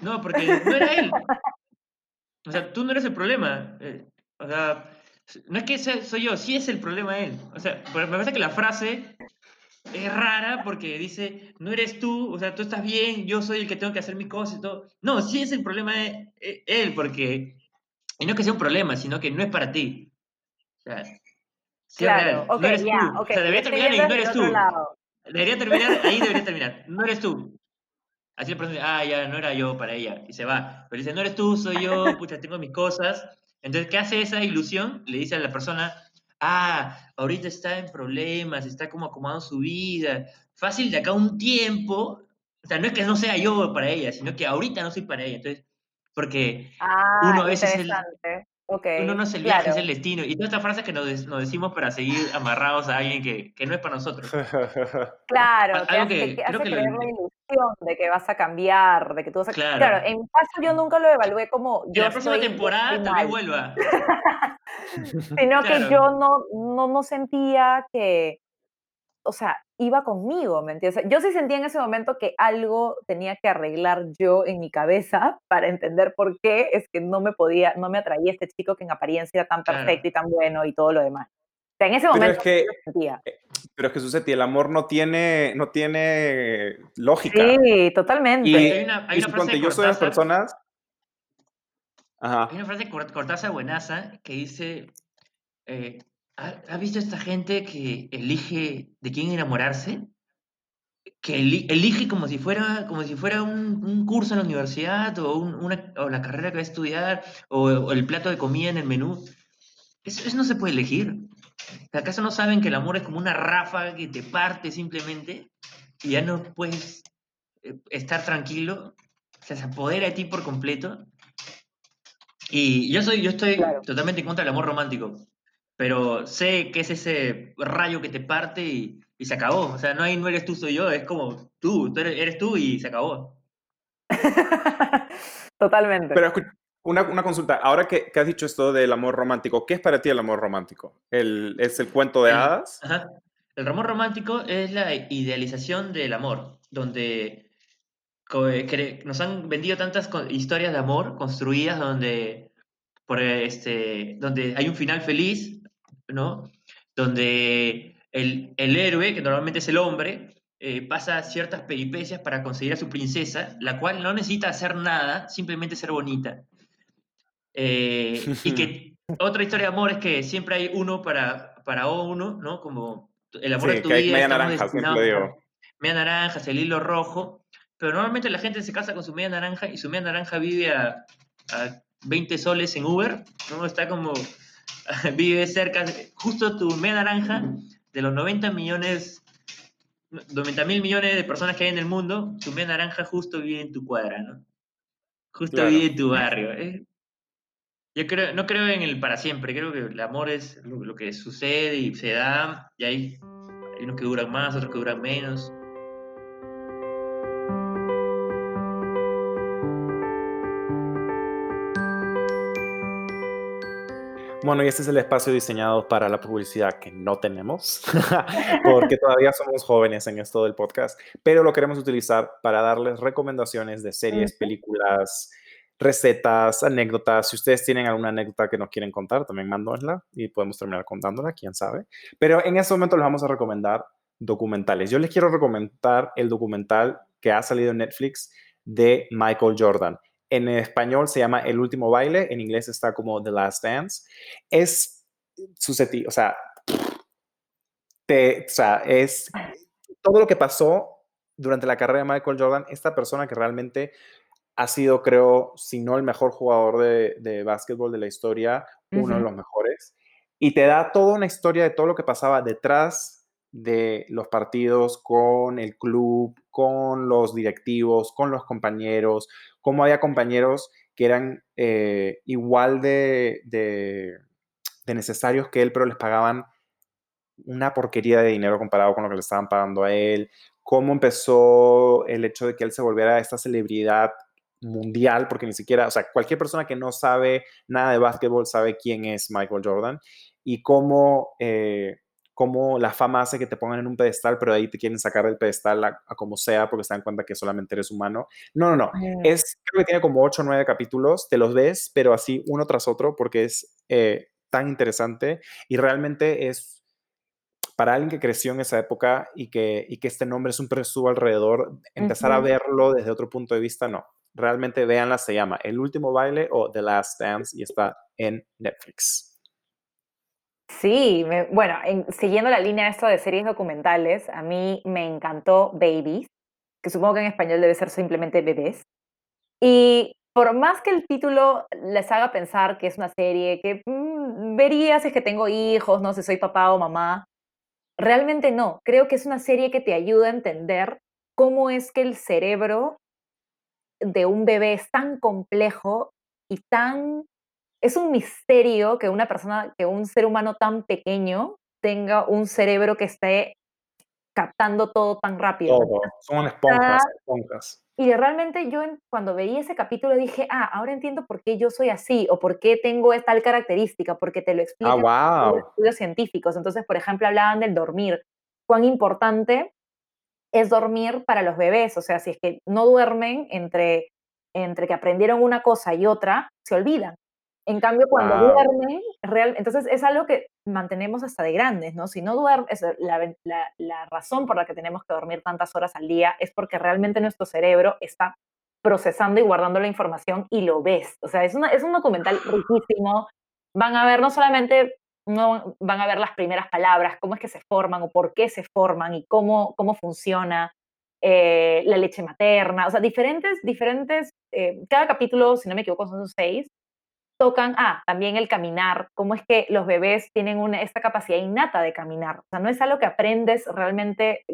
Speaker 3: No, porque no era él. (laughs) O sea, tú no eres el problema. Eh, o sea, no es que soy yo, sí es el problema él. O sea, me parece que la frase es rara porque dice, no eres tú, o sea, tú estás bien, yo soy el que tengo que hacer mi cosa y todo. No, sí es el problema de él, porque. Y no es que sea un problema, sino que no es para ti. O sea,
Speaker 2: claro,
Speaker 3: no eres tú. O sea, debería terminar y no eres tú. Debería terminar, ahí debería terminar. No eres tú. Así le pregunta, ah, ya, no era yo para ella. Y se va. Pero dice, no eres tú, soy yo, (laughs) pucha, tengo mis cosas. Entonces, ¿qué hace esa ilusión? Le dice a la persona, ah, ahorita está en problemas, está como acomodando su vida. Fácil de acá un tiempo. O sea, no es que no sea yo para ella, sino que ahorita no soy para ella. Entonces, porque
Speaker 2: ah,
Speaker 3: uno a veces
Speaker 2: Okay,
Speaker 3: Uno no es el viaje, es el destino. Y todas estas frases que nos, nos, decimos para seguir amarrados a alguien que, que no es para nosotros. (laughs)
Speaker 2: Claro, Algo que, te, hace creer la ilusión de que vas a cambiar, de que tú vas a... Claro, claro en mi caso yo nunca lo evalué como...
Speaker 3: Yo la próxima temporada también vuelva. (laughs)
Speaker 2: Sino que yo no, no, no sentía que o sea, iba conmigo, ¿me entiendes? Yo sí sentía en ese momento que algo tenía que arreglar yo en mi cabeza para entender por qué es que no me podía, no me atraía este chico que en apariencia era tan perfecto y tan bueno y todo lo demás. O sea, en ese momento
Speaker 1: pero es que, sentía. Eh, pero es que Susetti, el amor no tiene, no tiene lógica.
Speaker 2: Sí, totalmente.
Speaker 3: Y, hay una, hay una frase
Speaker 1: yo soy de las personas...
Speaker 3: Ajá. Hay una frase de Cortázar Buenaza que dice, eh, ¿Has visto esta gente que elige de quién enamorarse? Que elige como si fuera, como si fuera un, curso en la universidad o, una, o, la carrera que va a estudiar o, el plato de comida en el menú. Eso, no se puede elegir. ¿Acaso no saben que el amor es como una ráfaga que te parte simplemente y ya no puedes eh, estar tranquilo? O sea, se apodera de ti por completo. Y yo, soy, yo estoy totalmente en contra del amor romántico pero sé que es ese rayo que te parte y, se acabó. O sea, no, hay, no eres tú, soy yo, es como tú, tú eres, tú y se acabó. (laughs)
Speaker 2: Totalmente.
Speaker 1: Pero una, una consulta, ahora que, has dicho esto del amor romántico, ¿qué es para ti el amor romántico? ¿El, ¿Es el cuento de hadas?
Speaker 3: Ajá. El amor romántico es la idealización del amor, donde nos han vendido tantas historias de amor construidas donde, por este, donde hay un final feliz ¿no? Donde el, héroe, que normalmente es el hombre, eh, pasa ciertas peripecias para conseguir a su princesa, la cual no necesita hacer nada, simplemente ser bonita. Eh, y que (laughs) otra historia de amor es que siempre hay uno para, para uno, ¿no? Como el amor de tu vida.
Speaker 1: Media naranja, siempre digo.
Speaker 3: Media naranja, el hilo rojo. Pero normalmente la gente se casa con su media naranja y su media naranja vive a, a 20 soles en Uber, ¿no? Está como (laughs) vive cerca, justo tu media naranja, de los 90 millones, 90 mil millones de personas que hay en el mundo, tu media naranja justo vive en tu cuadra, ¿no? Justo vive en tu barrio. ¿eh? Yo creo, no creo en el para siempre, creo que el amor es lo, que sucede y se da, y hay, hay unos que duran más, otros que duran menos.
Speaker 1: Bueno, y este es el espacio diseñado para la publicidad que no tenemos, (laughs) porque todavía somos jóvenes en esto del podcast, pero lo queremos utilizar para darles recomendaciones de series, películas, recetas, anécdotas. Si ustedes tienen alguna anécdota que nos quieren contar, también mándonosla y podemos terminar contándola, quién sabe. Pero en este momento les vamos a recomendar documentales. Yo les quiero recomendar el documental que ha salido en Netflix de Michael Jordan. En español se llama El último baile, en inglés está como The Last Dance. Es susceptible, o sea, o sea, es todo lo que pasó durante la carrera de Michael Jordan, esta persona que realmente ha sido, creo, si no el mejor jugador de, de básquetbol de la historia, uno de los mejores. Y te da toda una historia de todo lo que pasaba detrás de los partidos con el club, con los directivos, con los compañeros, cómo había compañeros que eran eh, igual de, de, necesarios que él, pero les pagaban una porquería de dinero comparado con lo que le estaban pagando a él, cómo empezó el hecho de que él se volviera esta celebridad mundial, porque ni siquiera, o sea, cualquier persona que no sabe nada de básquetbol sabe quién es Michael Jordan. Y cómo, eh, cómo la fama hace que te pongan en un pedestal, pero de ahí te quieren sacar del pedestal a, como sea porque se dan cuenta que solamente eres humano. No, no, no. Es, creo que tiene como 8 o 9 capítulos, te los ves, pero así uno tras otro porque es eh, tan interesante y realmente es para alguien que creció en esa época y que, y que este nombre es un presumo alrededor, empezar a verlo desde otro punto de vista, no. Realmente véanla, se llama El último baile o The Last Dance y está en Netflix.
Speaker 2: Sí, bueno, siguiendo la línea esto de series documentales, a mí me encantó Babies, que supongo que en español debe ser simplemente bebés. Y por más que el título les haga pensar que es una serie que mm, vería si es que tengo hijos, no sé, si soy papá o mamá, realmente no. Creo que es una serie que te ayuda a entender cómo es que el cerebro de un bebé es tan complejo y tan es un misterio que una persona, que un ser humano tan pequeño tenga un cerebro que esté captando todo tan rápido.
Speaker 1: Todo, son esponjas, esponjas.
Speaker 2: Y realmente yo cuando veía ese capítulo dije, ah, ahora entiendo por qué yo soy así o por qué tengo tal característica, porque te lo explican
Speaker 1: ah, wow.
Speaker 2: estudios científicos. Entonces, por ejemplo, hablaban del dormir, cuán importante es dormir para los bebés. O sea, si es que no duermen entre, entre que aprendieron una cosa y otra, se olvidan. En cambio, cuando duermen, real, entonces es algo que mantenemos hasta de grandes, ¿no? Si no duermes, la, la, razón por la que tenemos que dormir tantas horas al día es porque realmente nuestro cerebro está procesando y guardando la información y lo ves. O sea, es, una, es un documental riquísimo. Van a ver no solamente, no, van a ver las primeras palabras, cómo es que se forman o por qué se forman y cómo, cómo funciona eh, la leche materna, o sea, diferentes, diferentes, eh, cada capítulo, si no me equivoco, son seis, tocan, ah, también el caminar, cómo es que los bebés tienen una, esta capacidad innata de caminar. O sea, no es algo que aprendes realmente,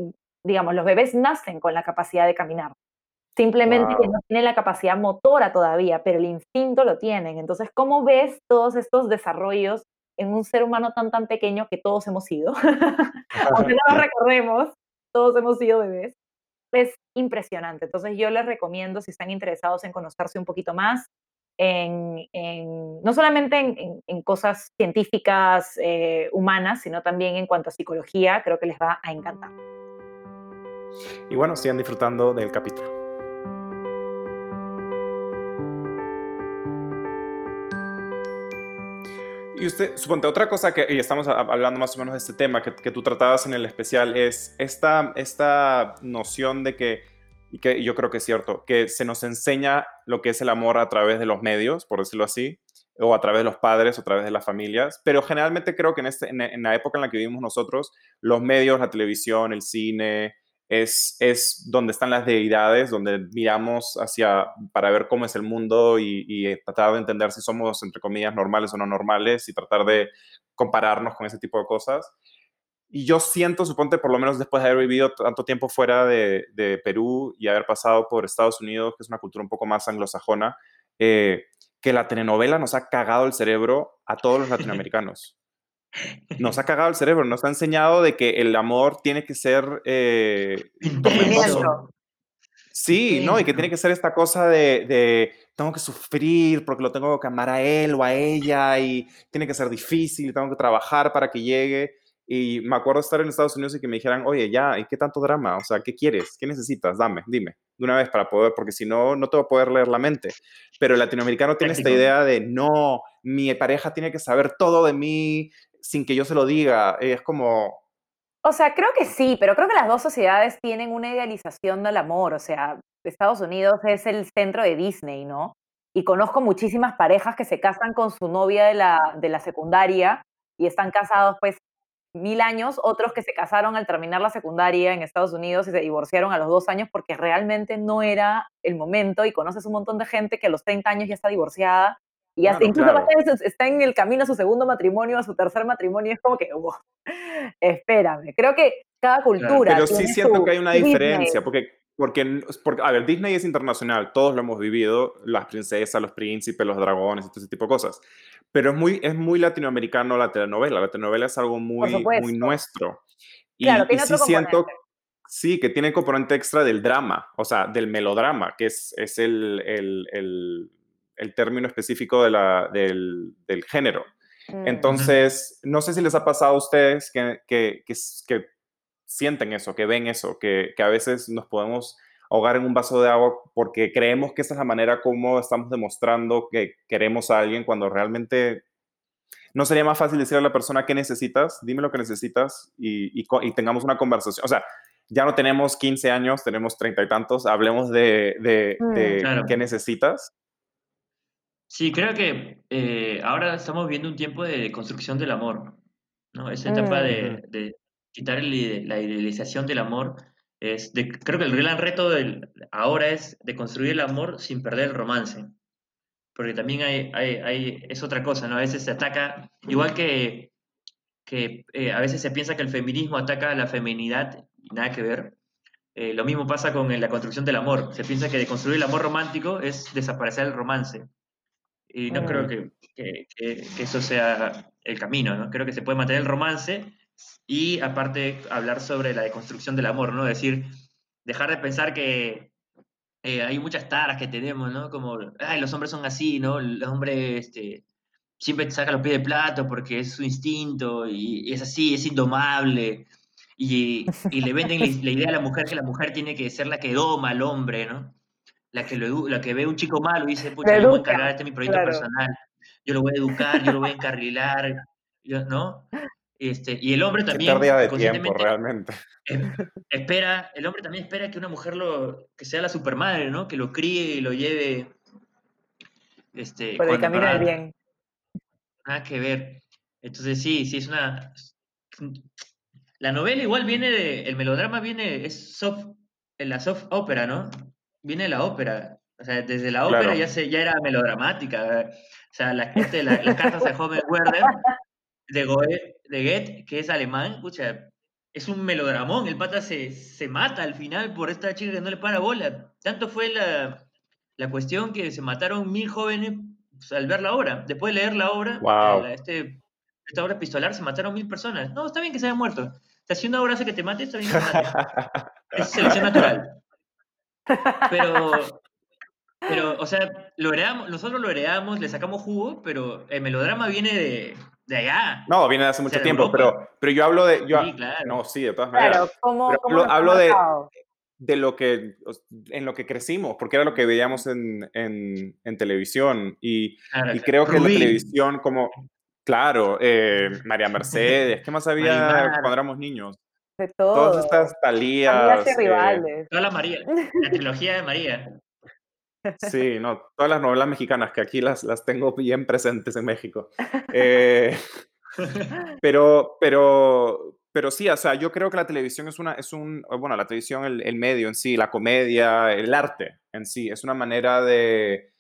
Speaker 2: digamos, los bebés nacen con la capacidad de caminar. Simplemente que no tienen la capacidad motora todavía, pero el instinto lo tienen. Entonces, ¿cómo ves todos estos desarrollos en un ser humano tan, tan pequeño que todos hemos sido? Aunque no lo recorremos, todos hemos sido bebés. Es impresionante. Entonces, yo les recomiendo, si están interesados en conocerse un poquito más, en, no solamente en, cosas científicas eh, humanas, sino también en cuanto a psicología, creo que les va a encantar.
Speaker 1: Y bueno, sigan disfrutando del capítulo. Y usted, suponte, otra cosa que, estamos hablando más o menos de este tema que, que tú tratabas en el especial, es esta, esta noción de que y que yo creo que es cierto, que se nos enseña lo que es el amor a través de los medios, por decirlo así, o a través de los padres, o a través de las familias, pero generalmente creo que en, este, en, la época en la que vivimos nosotros, los medios, la televisión, el cine, es, es donde están las deidades, donde miramos hacia, para ver cómo es el mundo y, y tratar de entender si somos, entre comillas, normales o no normales y tratar de compararnos con ese tipo de cosas. Y yo siento, suponte, por lo menos después de haber vivido tanto tiempo fuera de, de Perú y haber pasado por Estados Unidos, que es una cultura un poco más anglosajona, eh, que la telenovela nos ha cagado el cerebro a todos los (laughs) latinoamericanos. Nos ha cagado el cerebro, nos ha enseñado de que el amor tiene que ser eh, Sí, ¿no? Y que tiene que ser esta cosa de, de, tengo que sufrir porque lo tengo que amar a él o a ella y tiene que ser difícil, tengo que trabajar para que llegue. Y me acuerdo estar en Estados Unidos y que me dijeran, oye, ya, ¿y qué tanto drama? O sea, ¿qué quieres? ¿Qué necesitas? Dame, dime, de una vez para poder, porque si no, no te voy a poder leer la mente. Pero el latinoamericano tiene esta idea de, no, mi pareja tiene que saber todo de mí sin que yo se lo diga. Es como...
Speaker 2: O sea, creo que sí, pero creo que las dos sociedades tienen una idealización del amor. O sea, Estados Unidos es el centro de Disney, ¿no? Y conozco muchísimas parejas que se casan con su novia de la, de la secundaria y están casados pues mil años, otros que se casaron al terminar la secundaria en Estados Unidos y se divorciaron a los dos años porque realmente no era el momento y conoces un montón de gente que a los 30 años ya está divorciada y hasta incluso está en el camino a su segundo matrimonio, a su tercer matrimonio, es como que, espérame, creo que cada cultura...
Speaker 1: Pero sí siento que hay una diferencia, porque porque, porque, a ver, Disney es internacional, todos lo hemos vivido, las princesas, los príncipes, los dragones, todo ese tipo de cosas. Pero es muy, es muy latinoamericano la telenovela. La telenovela es algo muy, muy nuestro. Y,
Speaker 2: claro, tiene
Speaker 1: sí siento, Sí, que tiene componente extra del drama, o sea, del melodrama, que es, es el, el, el, término específico de la, del, del, género. Mm. Entonces, no sé si les ha pasado a ustedes que, que, que, que sienten eso, que ven eso, que, que, a veces nos podemos ahogar en un vaso de agua porque creemos que esa es la manera como estamos demostrando que queremos a alguien cuando realmente no sería más fácil decirle a la persona qué necesitas, dime lo que necesitas y, y, y tengamos una conversación. O sea, ya no tenemos 15 años, tenemos treinta y tantos, hablemos de, de, mm, qué necesitas.
Speaker 3: Sí, creo que eh, ahora estamos viendo un tiempo de construcción del amor, ¿no? Esa etapa de, de, quitar la idealización del amor. Es de, creo que el gran reto del, ahora es de construir el amor sin perder el romance. Porque también hay, hay, hay, es otra cosa, ¿no? A veces se ataca, igual que, que eh, a veces se piensa que el feminismo ataca a la feminidad nada que ver. Eh, lo mismo pasa con la construcción del amor. Se piensa que de construir el amor romántico es desaparecer el romance. Y no creo mm. que, que, eso sea el camino, ¿no? Creo que se puede mantener el romance y aparte hablar sobre la deconstrucción del amor, ¿no? Es decir, dejar de pensar que eh, hay muchas taras que tenemos, ¿no? Como, ay, los hombres son así, ¿no? El hombre este, siempre saca los pies de plato porque es su instinto y es así, es indomable y, le venden la, idea a la mujer que la mujer tiene que ser la que doma al hombre, ¿no? La que, lo, la que ve un chico malo y dice, pucha, yo voy a encargar, este es mi proyecto personal, yo lo voy a educar, yo lo voy a encarrilar, ¿no? Este, y el hombre también,
Speaker 1: de tiempo, realmente. (laughs)
Speaker 3: espera, el hombre también espera que una mujer lo, que sea la supermadre, ¿no? Que lo críe y lo lleve, este,
Speaker 2: por el camino del bien.
Speaker 3: Nada que ver. Entonces sí, sí es una, la novela igual viene de, el melodrama viene, es soft, en la soft ópera, ¿no? Viene de la ópera. O sea, desde la ópera ya, se, ya era melodramática. O sea, la, este, la, las cartas de Joven Werder de, Goethe, de Goethe, que es alemán, escucha, es un melodramón. El pata se, se mata al final por esta chica que no le para bola. Tanto fue la, la cuestión que se mataron mil jóvenes pues, al ver la obra. Después de leer la obra,
Speaker 1: wow.
Speaker 3: este, esta obra epistolar, se mataron mil personas. No, está bien que se hayan muerto si una hora hace que te mate, está bien que te mate. (laughs) es selección natural. Pero, pero, o sea, lo heredamos, nosotros lo heredamos, le sacamos jugo, pero el melodrama viene de, de allá.
Speaker 1: No, viene de hace mucho tiempo, pero, pero yo hablo de... Yo,
Speaker 3: sí, claro.
Speaker 1: No, sí, de todas maneras. Claro, ¿cómo, cómo hablo, de, de lo que, en lo que crecimos, porque era lo que veíamos en, en, en televisión. Y, y creo que la televisión, como, Claro, eh, María Mercedes, ¿qué más había cuando éramos niños?
Speaker 2: De todo.
Speaker 1: Todas estas Talías.
Speaker 2: Eh, rivales.
Speaker 3: Toda la María, la trilogía de María.
Speaker 1: Sí, no, todas las novelas mexicanas que aquí las, las tengo bien presentes en México. Eh, (laughs) pero, pero, pero sí, o sea, yo creo que la televisión es una, es un, bueno, la televisión, el, el medio en sí, la comedia, el arte en sí, es una manera de,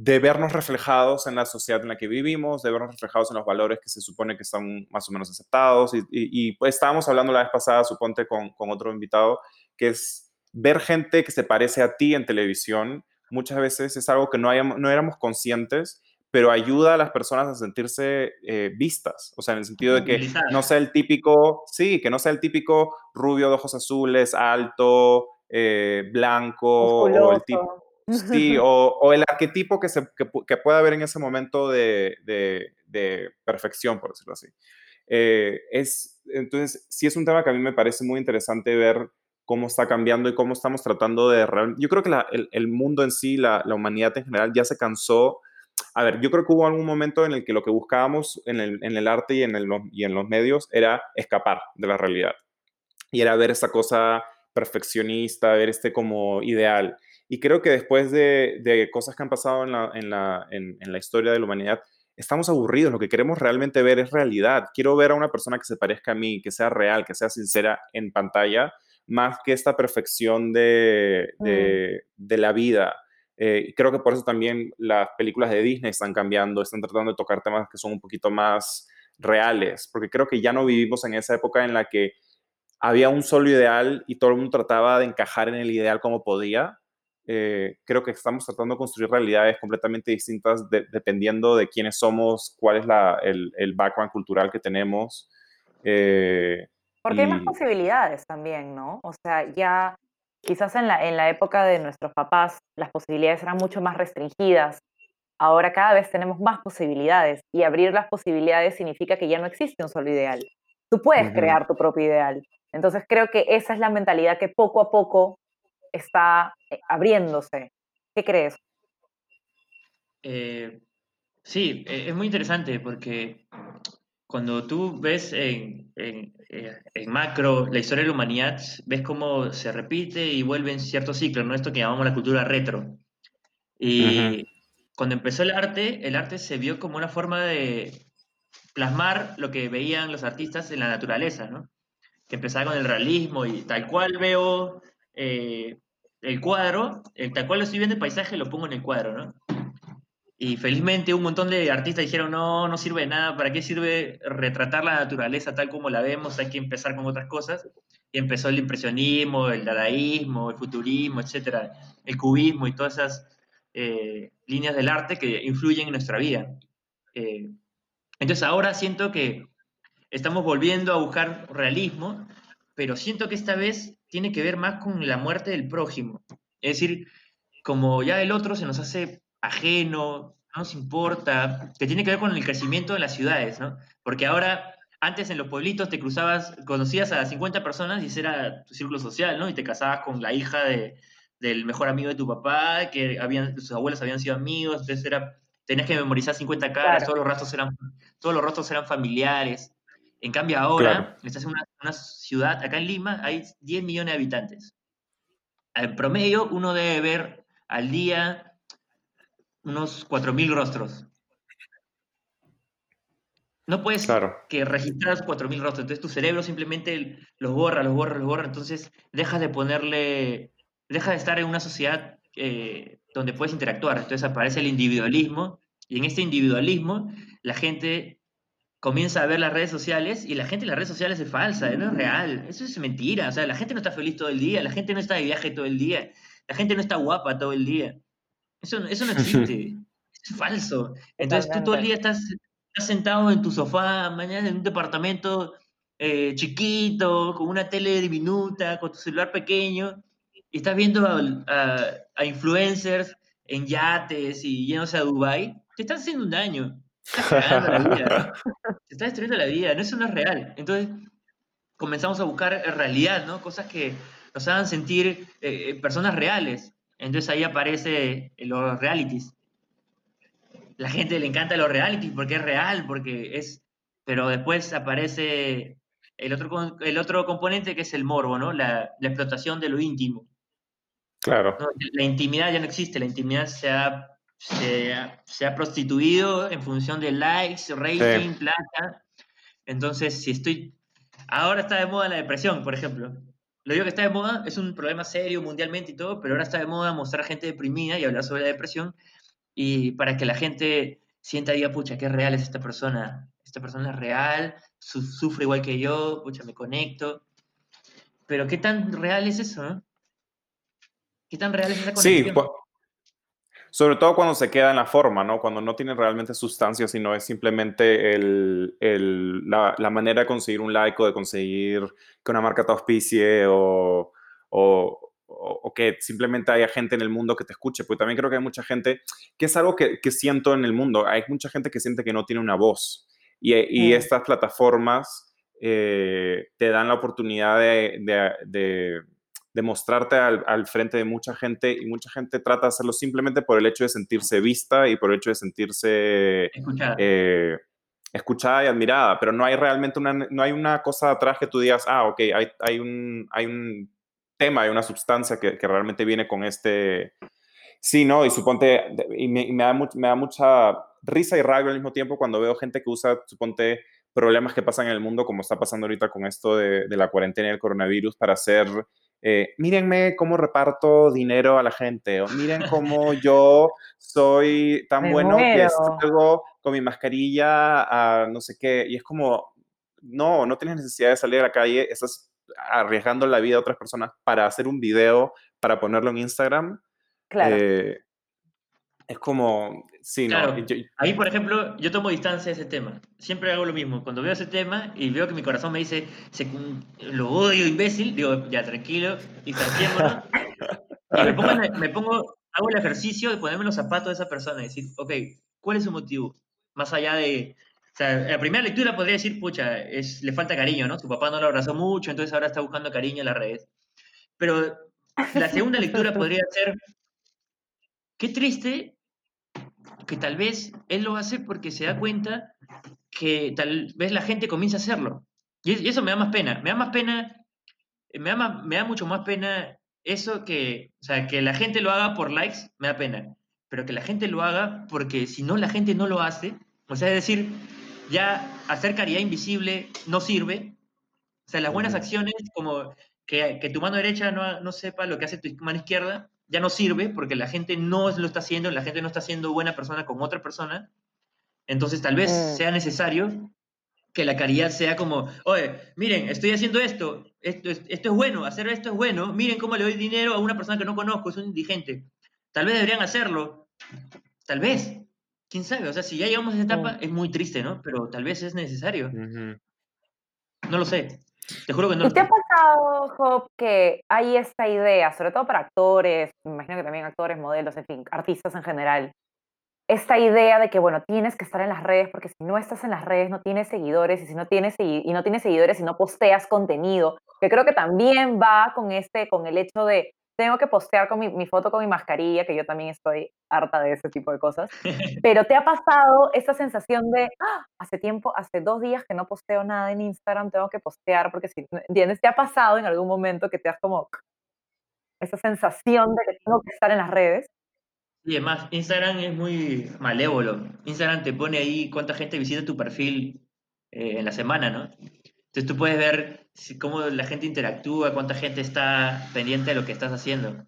Speaker 1: de vernos reflejados en la sociedad en la que vivimos, de vernos reflejados en los valores que se supone que están más o menos aceptados. Y, pues estábamos hablando la vez pasada, suponte, con, otro invitado, que es ver gente que se parece a ti en televisión. Muchas veces es algo que no, no éramos conscientes, pero ayuda a las personas a sentirse eh, vistas, o sea, en el sentido de que no sea el típico, sí, que no sea el típico rubio de ojos azules, alto, eh, blanco, o el tipo Sí, (laughs) o, el arquetipo que, se, que, pueda haber en ese momento de, de, perfección, por decirlo así. Eh, es, entonces, sí es un tema que a mí me parece muy interesante ver cómo está cambiando y cómo estamos tratando de... Yo creo que el, el, mundo en sí, la, la, humanidad en general, ya se cansó. A ver, yo creo que hubo algún momento en el que lo que buscábamos en el, en el arte y en, el, y en los medios era escapar de la realidad. Y era ver esa cosa perfeccionista, ver este como ideal. Y creo que después de, cosas que han pasado en la, en, la, en, la, historia de la humanidad, estamos aburridos. Lo que queremos realmente ver es realidad. Quiero ver a una persona que se parezca a mí, que sea real, que sea sincera en pantalla, más que esta perfección de, de, mm. la vida. Eh, creo que por eso también las películas de Disney están cambiando, están tratando de tocar temas que son un poquito más reales, porque creo que ya no vivimos en esa época en la que había un solo ideal y todo el mundo trataba de encajar en el ideal como podía, eh, creo que estamos tratando de construir realidades completamente distintas dependiendo de quiénes somos, cuál es el, background cultural que tenemos.
Speaker 2: Eh, Porque hay más posibilidades también, ¿no? O sea, ya quizás en la, en la época de nuestros papás las posibilidades eran mucho más restringidas. Ahora cada vez tenemos más posibilidades y abrir las posibilidades significa que ya no existe un solo ideal. Tú puedes crear tu propio ideal. Entonces creo que esa es la mentalidad que poco a poco está eh, abriéndose. ¿Qué crees?
Speaker 3: Eh, sí, e, es muy interesante porque cuando tú ves en, en, eh, en, macro la historia de la humanidad, ves cómo se repite y vuelve en ciertos ciclos, ¿no? Esto que llamamos la cultura retro. Y cuando empezó el arte, el arte se vio como una forma de plasmar lo que veían los artistas en la naturaleza, ¿no? Que empezaba con el realismo y tal cual veo eh, el cuadro, el, tal cual lo estoy viendo el paisaje, lo pongo en el cuadro, ¿no? Y felizmente un montón de artistas dijeron, no, no sirve de nada, ¿para qué sirve retratar la naturaleza tal como la vemos? Hay que empezar con otras cosas. Y empezó el impresionismo, el dadaísmo, el futurismo, etcétera, el cubismo y todas esas eh, líneas del arte que influyen en nuestra vida. Eh, entonces ahora siento que estamos volviendo a buscar realismo, pero siento que esta vez tiene que ver más con la muerte del prójimo. Es decir, como ya el otro se nos hace ajeno, no nos importa, que tiene que ver con el crecimiento de las ciudades, ¿no? Porque ahora, antes en los pueblitos te cruzabas, conocías a 50 personas y ese era tu círculo social, ¿no? Y te casabas con la hija de, del mejor amigo de tu papá, que habían, sus abuelos habían sido amigos, entonces era, tenías que memorizar 50 caras, todos, los rostros eran, todos los rostros eran familiares. En cambio ahora, estás en una, una ciudad, acá en Lima hay 10 millones de habitantes. En promedio, uno debe ver al día unos 4.000 rostros. No puedes que registrar 4.000 rostros, entonces tu cerebro simplemente los borra, los borra, los borra, entonces dejas de ponerle, deja de estar en una sociedad eh, donde puedes interactuar, entonces aparece el individualismo y en este individualismo la gente comienza a ver las redes sociales y la gente en las redes sociales es falsa, no es real, eso es mentira, o sea, la gente no está feliz todo el día, la gente no está de viaje todo el día, la gente no está guapa todo el día. Eso, eso no (laughs) existe. es falso. Entonces tú todo el día estás, sentado en tu sofá, mañana en un departamento eh, chiquito, con una tele diminuta, con tu celular pequeño, y estás viendo a, influencers en yates y yéndose a Dubai, te estás haciendo un daño. Te estás cagando la vida. Te estás destruyendo la vida. No, eso no es real. Entonces comenzamos a buscar realidad, ¿no? Cosas que nos hagan sentir eh, personas reales. Entonces ahí aparece los realities. La gente le encanta los realities porque es real, porque es... Pero después aparece el otro, el otro componente que es el morbo, ¿no? La, explotación de lo íntimo.
Speaker 1: Claro.
Speaker 3: La intimidad ya no existe, la intimidad se ha, se ha, prostituido en función de likes, rating, plata. Entonces, si estoy... Ahora está de moda la depresión, por ejemplo. Lo digo que está de moda, es un problema serio mundialmente y todo, pero ahora está de moda mostrar gente deprimida y hablar sobre la depresión y para que la gente sienta, diga, pucha, qué real es esta persona, esta persona es real, sufre igual que yo, pucha, me conecto. Pero ¿qué tan real es eso? No? ¿Qué tan real es esa conexión? Sí,
Speaker 1: sobre todo cuando se queda en la forma, ¿no? Cuando no tiene realmente sustancia, sino es simplemente el, el, la, la, manera de conseguir un like o de conseguir que una marca te auspicie o, o, o, que simplemente haya gente en el mundo que te escuche. Porque también creo que hay mucha gente, que es algo que, que siento en el mundo, hay mucha gente que siente que no tiene una voz. Y, y mm. estas plataformas eh, te dan la oportunidad de, de de mostrarte al, frente de mucha gente y mucha gente trata de hacerlo simplemente por el hecho de sentirse vista y por el hecho de sentirse
Speaker 3: eh,
Speaker 1: escuchada, y admirada, pero no hay realmente una, no hay una cosa atrás que tú digas, ah, ok, hay, hay, un, hay un tema, hay una sustancia que, que realmente viene con este... Sí, ¿no? Y suponte, y me, me, da me da mucha risa y rabia al mismo tiempo cuando veo gente que usa, suponte, problemas que pasan en el mundo, como está pasando ahorita con esto de, de la cuarentena y el coronavirus, para hacer eh, mírenme cómo reparto dinero a la gente, o miren cómo yo soy tan bueno que salgo con mi mascarilla a no sé qué, y es como, no, no tienes necesidad de salir a la calle, estás arriesgando la vida de otras personas para hacer un video, para ponerlo en Instagram.
Speaker 2: Claro.
Speaker 1: Eh, es como, Sí,
Speaker 3: claro,
Speaker 1: no.
Speaker 3: ahí, por ejemplo, yo tomo distancia de ese tema. Siempre hago lo mismo. Cuando veo ese tema y veo que mi corazón me dice, lo odio, imbécil, digo, ya, tranquilo, distanciémonos. (laughs) y me pongo, me pongo, hago el ejercicio de ponerme los zapatos de esa persona y decir, ok, ¿cuál es su motivo? Más allá de, o sea, la primera lectura podría decir, pucha, es, le falta cariño, ¿no? Su papá no lo abrazó mucho, entonces ahora está buscando cariño en las redes. Pero la segunda lectura (laughs) podría ser, qué triste que tal vez él lo hace porque se da cuenta que tal vez la gente comienza a hacerlo. Y eso me da más pena. Me da más pena, me da, me da mucho más pena eso que, o sea, que la gente lo haga por likes, me da pena. Pero que la gente lo haga porque si no la gente no lo hace, o sea, es decir, ya hacer caridad invisible no sirve. O sea, las buenas acciones, como que, que, tu mano derecha no, no sepa lo que hace tu mano izquierda, ya no sirve porque la gente no lo está haciendo, la gente no está siendo buena persona con otra persona. Entonces tal vez mm. sea necesario que la caridad sea como, oye, miren, estoy haciendo esto, esto, esto es bueno, hacer esto es bueno, miren cómo le doy dinero a una persona que no conozco, es un indigente. Tal vez deberían hacerlo, tal vez, quién sabe, o sea, si ya llegamos a esa etapa mm. es muy triste, ¿no? Pero tal vez es necesario. No lo sé. Te juro que no.
Speaker 2: ¿Y te ha pasado, Job, que hay esta idea, sobre todo para actores, me imagino que también actores, modelos, en fin, artistas en general, esta idea de que, bueno, tienes que estar en las redes porque si no estás en las redes no tienes seguidores y si no tienes, y no tienes seguidores y no posteas contenido, que creo que también va con, este, con el hecho de tengo que postear con mi, foto con mi mascarilla, que yo también estoy harta de ese tipo de cosas. Pero ¿te ha pasado esa sensación de, ¡Ah! hace tiempo, hace dos días que no posteo nada en Instagram, tengo que postear, porque si, ¿entiendes? ¿Te ha pasado en algún momento que te has como esa sensación de que tengo que estar en las redes?
Speaker 3: Y además, Instagram es muy malévolo. Instagram te pone ahí cuánta gente visita tu perfil eh, en la semana, ¿no? Entonces tú puedes ver cómo la gente interactúa, cuánta gente está pendiente de lo que estás haciendo.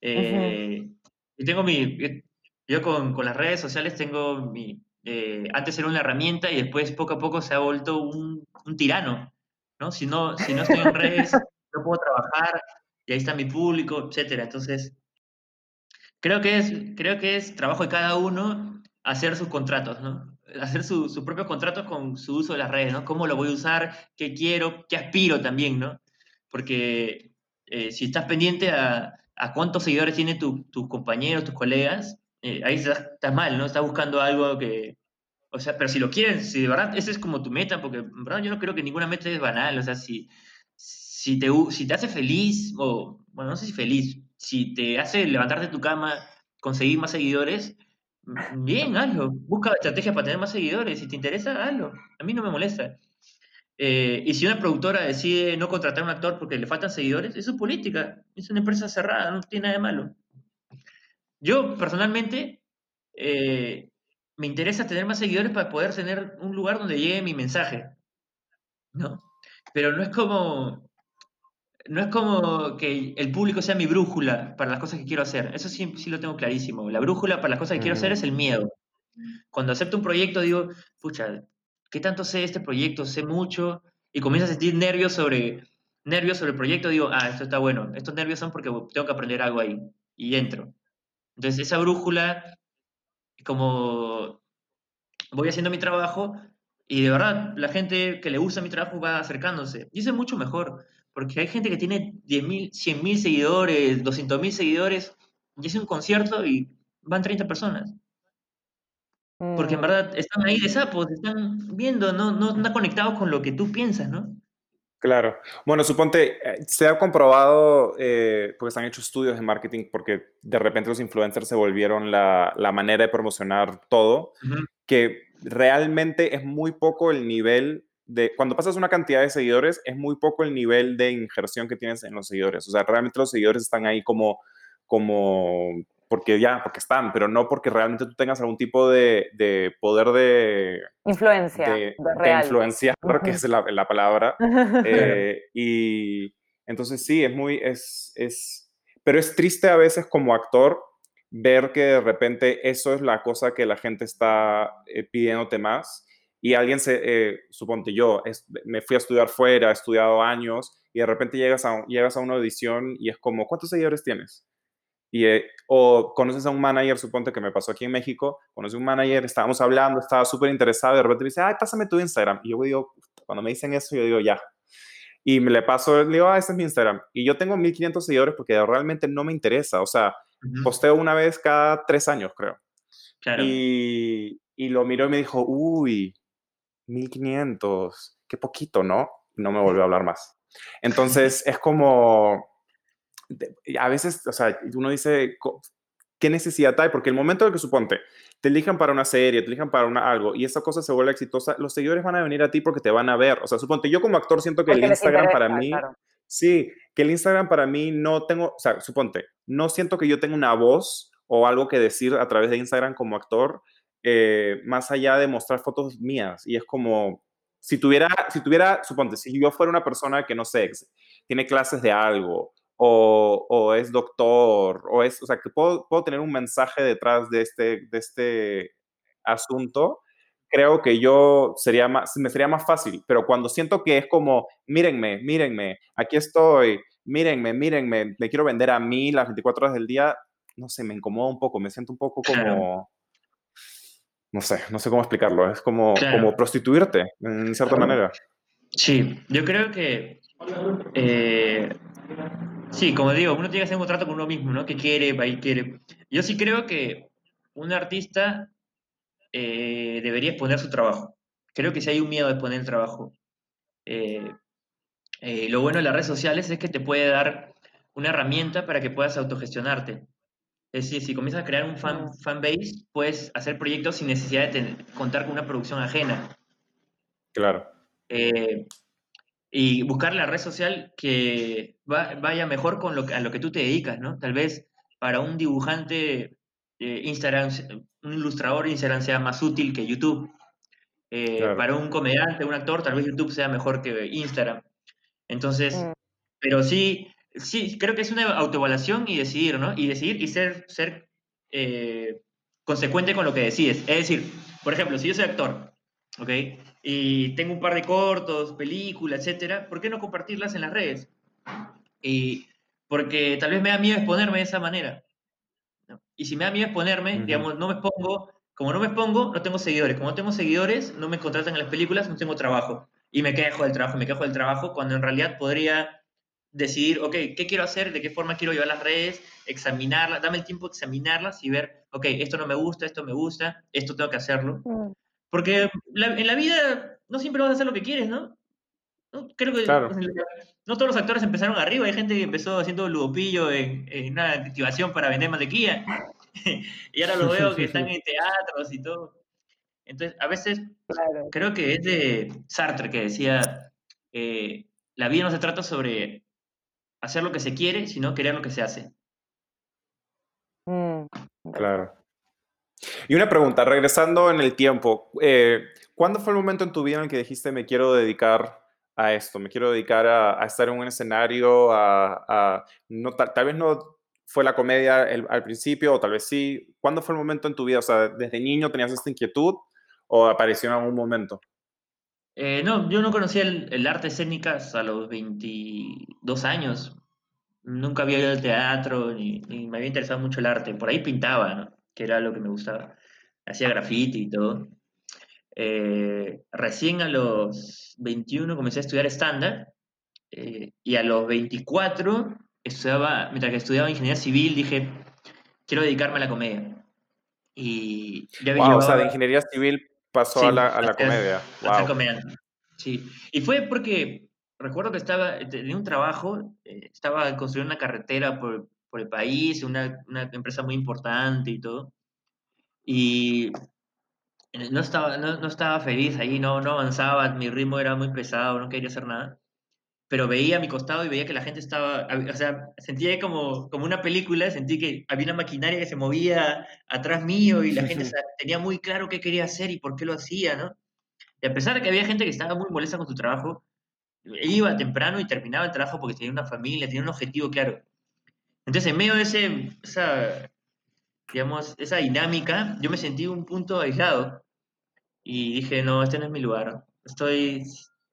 Speaker 3: Eh, y tengo mi, yo con, con, las redes sociales tengo mi, eh, antes era una herramienta y después poco a poco se ha vuelto un, un tirano, ¿no? Si, ¿no? si no estoy en (laughs) redes, no puedo trabajar y ahí está mi público, etcétera. Entonces, creo que es, creo que es trabajo de cada uno hacer sus contratos, ¿no? Hacer sus su propios contratos con su uso de las redes, ¿no? ¿Cómo lo voy a usar? ¿Qué quiero? ¿Qué aspiro también, ¿no? Porque eh, si estás pendiente a, a, cuántos seguidores tienen tus compañeros, tus colegas, eh, ahí estás, mal, ¿no? Estás buscando algo que... O sea, pero si lo quieres, si de verdad esa es como tu meta, porque en yo no creo que ninguna meta es banal, o sea, si, si, te, si te hace feliz, o bueno, no sé si feliz, si te hace levantarte de tu cama, conseguir más seguidores, Bien, hazlo. Busca estrategias para tener más seguidores. Si te interesa, hazlo. A mí no me molesta. Eh, y si una productora decide no contratar a un actor porque le faltan seguidores, eso es política. Es una empresa cerrada, no tiene nada de malo. Yo, personalmente, eh, me interesa tener más seguidores para poder tener un lugar donde llegue mi mensaje. ¿No? Pero no es como no es como que el público sea mi brújula para las cosas que quiero hacer. Eso sí, sí lo tengo clarísimo. La brújula para las cosas que quiero hacer es el miedo. Cuando acepto un proyecto digo, pucha, ¿qué tanto sé de este proyecto? Sé mucho. Y comienzo a sentir nervios sobre, nervios sobre el proyecto. Digo, ah, esto está bueno. Estos nervios son porque tengo que aprender algo ahí. Y entro. Entonces esa brújula, como voy haciendo mi trabajo y de verdad la gente que le gusta mi trabajo va acercándose. Y eso es mucho mejor. Porque hay gente que tiene 10.000, 100.000 seguidores, 200.000 seguidores, y hace un concierto y van 30 personas. Porque en mm. verdad están ahí de sapos, están viendo, no, no están conectados con lo que tú piensas, ¿no?
Speaker 1: Claro. Bueno, suponte, eh, se ha comprobado, eh, porque se han hecho estudios de marketing, porque de repente los influencers se volvieron la, la manera de promocionar todo, que realmente es muy poco el nivel cuando pasas una cantidad de seguidores, es muy poco el nivel de injerción que tienes en los seguidores. O sea, realmente los seguidores están ahí como, como porque ya, porque están, pero no porque realmente tú tengas algún tipo de, de poder de...
Speaker 2: Influencia.
Speaker 1: De, de, influenciar, (laughs) que es la, la palabra. (laughs) Eh, y entonces sí, es muy, es, es, pero es triste a veces como actor ver que de repente eso es la cosa que la gente está eh, pidiéndote más y alguien se, eh, suponte yo, me fui a estudiar fuera, he estudiado años y de repente llegas a, llegas a una audición y es como, ¿cuántos seguidores tienes? Y, eh, o conoces a un manager, suponte que me pasó aquí en México, conoces a un manager, estábamos hablando, estaba súper interesado, y de repente me dice, ay, pásame tu Instagram. Y yo digo, cuando me dicen eso, yo digo, ya. Y me le paso, le digo, ah, este es mi Instagram. Y yo tengo 1500 seguidores porque realmente no me interesa. O sea, posteo una vez cada tres años, creo. Claro. Y, y lo miró y me dijo, uy, 1500, qué poquito, ¿no? No me volvió a hablar más. (laughs) Entonces, es como, a veces, o sea, uno dice, ¿qué necesidad hay? Porque el momento en que suponte, te elijan para una serie, te elijan para una, algo, y esa cosa se vuelve exitosa, los seguidores van a venir a ti porque te van a ver. O sea, suponte, yo como actor siento que el Instagram para mí, sí, que el Instagram para mí no tengo, o sea, suponte, no siento que yo tenga una voz o algo que decir a través de Instagram como actor, eh, más allá de mostrar fotos mías. Y es como, si tuviera, si tuviera, suponte, si yo fuera una persona que no sé, tiene clases de algo, o, o, es doctor, o es, o sea, que puedo, puedo, tener un mensaje detrás de este, de este asunto, creo que yo sería más, me sería más fácil, pero cuando siento que es como, mírenme, mírenme, aquí estoy, mírenme, mírenme, me quiero vender a mí las 24 horas del día, no sé, me incomoda un poco, me siento un poco como, no sé, no sé cómo explicarlo, es como, como prostituirte, en cierta manera.
Speaker 3: Sí, yo creo que eh, Sí, como digo, uno tiene que hacer un contrato con uno mismo, ¿no? Que quiere, va y quiere. Yo sí creo que un artista eh, debería exponer su trabajo. Creo que si hay un miedo de exponer el trabajo. Eh, eh, lo bueno de las redes sociales es que te puede dar una herramienta para que puedas autogestionarte. Es decir, si comienzas a crear un fan, base, puedes hacer proyectos sin necesidad de contar con una producción ajena.
Speaker 1: Claro
Speaker 3: y buscar la red social que vaya mejor con lo, a lo que tú te dedicas, ¿no? Tal vez para un dibujante eh, Instagram, un ilustrador Instagram sea más útil que YouTube. Eh, para un comediante, un actor, tal vez YouTube sea mejor que Instagram. Entonces, mm. pero sí, sí, creo que es una autoevaluación y decidir, ¿no? Y decidir y ser, ser eh, consecuente con lo que decides. Es decir, por ejemplo, si yo soy actor, ¿ok? y tengo un par de cortos, películas, etcétera, ¿por qué no compartirlas en las redes? Y porque tal vez me da miedo exponerme de esa manera. Y si me da miedo exponerme, digamos, no me expongo, como no me expongo, no tengo seguidores. Como no tengo seguidores, no me contratan en las películas, no tengo trabajo. Y me quejo del trabajo, me quejo del trabajo, cuando en realidad podría decidir, ok, ¿qué quiero hacer? ¿De qué forma quiero llevar las redes? Examinarlas, dame el tiempo de examinarlas y ver, ok, esto no me gusta, esto me gusta, esto tengo que hacerlo. Mm. Porque en la vida no siempre vas a hacer lo que quieres, ¿no? Creo que no todos los actores empezaron arriba. Hay gente que empezó haciendo ludopillo en, en una activación para vender mantequilla. (laughs) y ahora lo veo que están en teatros y todo. Entonces, a veces creo que es de Sartre que decía, eh, la vida no se trata sobre hacer lo que se quiere, sino querer lo que se hace.
Speaker 1: Mm, claro. Y una pregunta, regresando en el tiempo, eh, ¿cuándo fue el momento en tu vida en el que dijiste me quiero dedicar a esto, me quiero dedicar a, estar en un escenario, a, no, tal, vez no fue la comedia al principio, o tal vez sí. ¿Cuándo fue el momento en tu vida? O sea, ¿desde niño tenías esta inquietud o apareció en algún momento?
Speaker 3: Eh, no, yo no conocía el, el, arte escénicas a los 22 años. Nunca había ido al teatro, ni, ni, me había interesado mucho el arte. Por ahí pintaba, ¿no? que era lo que me gustaba. Hacía graffiti y todo. Eh, recién a los 21 comencé a estudiar estándar eh, y a los 24 estudiaba, mientras que estudiaba ingeniería civil, dije, quiero dedicarme a la comedia. Y
Speaker 1: ya wow, o sea, de ingeniería civil pasó a la, a la comedia.
Speaker 3: wow. Sí, y fue porque recuerdo que estaba, tenía un trabajo, eh, estaba construyendo una carretera por, por el país, una, una, empresa muy importante y todo. Y no estaba, no, no, estaba feliz ahí, no, no avanzaba, mi ritmo era muy pesado, no quería hacer nada. Pero veía a mi costado y veía que la gente estaba, o sea, sentía como, como una película, sentí que había una maquinaria que se movía atrás mío y la gente tenía muy claro qué quería hacer y por qué lo hacía, ¿no? Y a pesar de que había gente que estaba muy molesta con su trabajo, iba temprano y terminaba el trabajo porque tenía una familia, tenía un objetivo claro. Entonces, en medio de ese, esa, digamos, esa dinámica, yo me sentí un punto aislado y dije, no, este no es mi lugar. Estoy,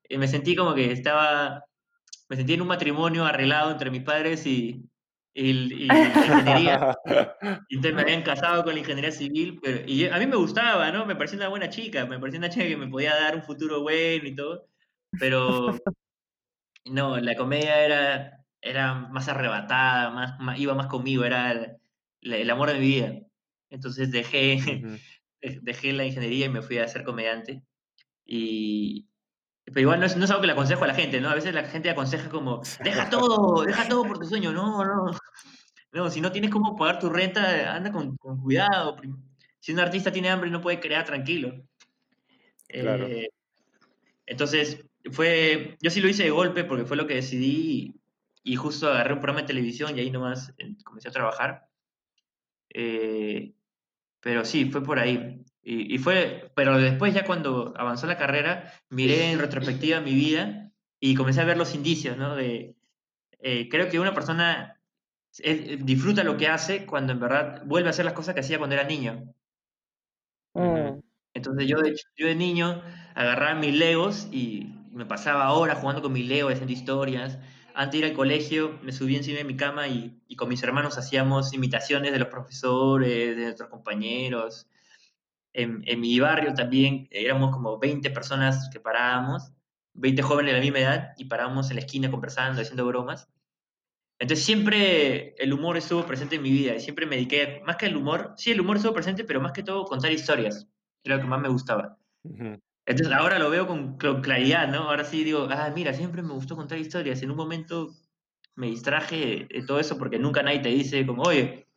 Speaker 3: me sentí como que estaba, me sentí en un matrimonio arreglado entre mis padres y, y, ingeniería. y (laughs) entonces me habían casado con la ingeniería civil, pero, y a mí me gustaba, ¿no? Me parecía una buena chica, me parecía una chica que me podía dar un futuro bueno y todo, pero no, la comedia era, era más arrebatada, más, iba más conmigo, era el, amor de mi vida. Entonces dejé, (laughs) dejé la ingeniería y me fui a ser comediante. Y, pero igual no es, no es, algo que le aconsejo a la gente, ¿no? A veces la gente aconseja como, deja (laughs) todo, deja todo por tu sueño. No, no. No, si no tienes cómo pagar tu renta, anda con, con cuidado. Si un artista tiene hambre, no puede crear tranquilo. Claro. Eh, entonces, fue, yo sí lo hice de golpe porque fue lo que decidí y, justo agarré un programa de televisión y ahí nomás comencé a trabajar. Eh, pero sí, fue por ahí. Y, fue, pero después ya cuando avanzó la carrera, miré en retrospectiva mi vida y comencé a ver los indicios, ¿no? De, eh, creo que una persona disfruta lo que hace cuando en verdad vuelve a hacer las cosas que hacía cuando era niño. Mm. Entonces yo de, yo de niño agarraba mis legos y me pasaba horas jugando con mis legos, haciendo historias. Antes de ir al colegio me subí encima de mi cama y, y con mis hermanos hacíamos imitaciones de los profesores, de nuestros compañeros en, mi barrio también éramos como 20 personas que parábamos, 20 jóvenes de la misma edad, y parábamos en la esquina conversando, haciendo bromas. Entonces siempre el humor estuvo presente en mi vida y siempre me dediqué, más que el humor, sí, el humor estuvo presente, pero más que todo contar historias, era lo que más me gustaba. Entonces ahora lo veo con, claridad, ¿no? Ahora sí digo, ah, mira, siempre me gustó contar historias. En un momento me distraje de todo eso porque nunca nadie te dice como, oye,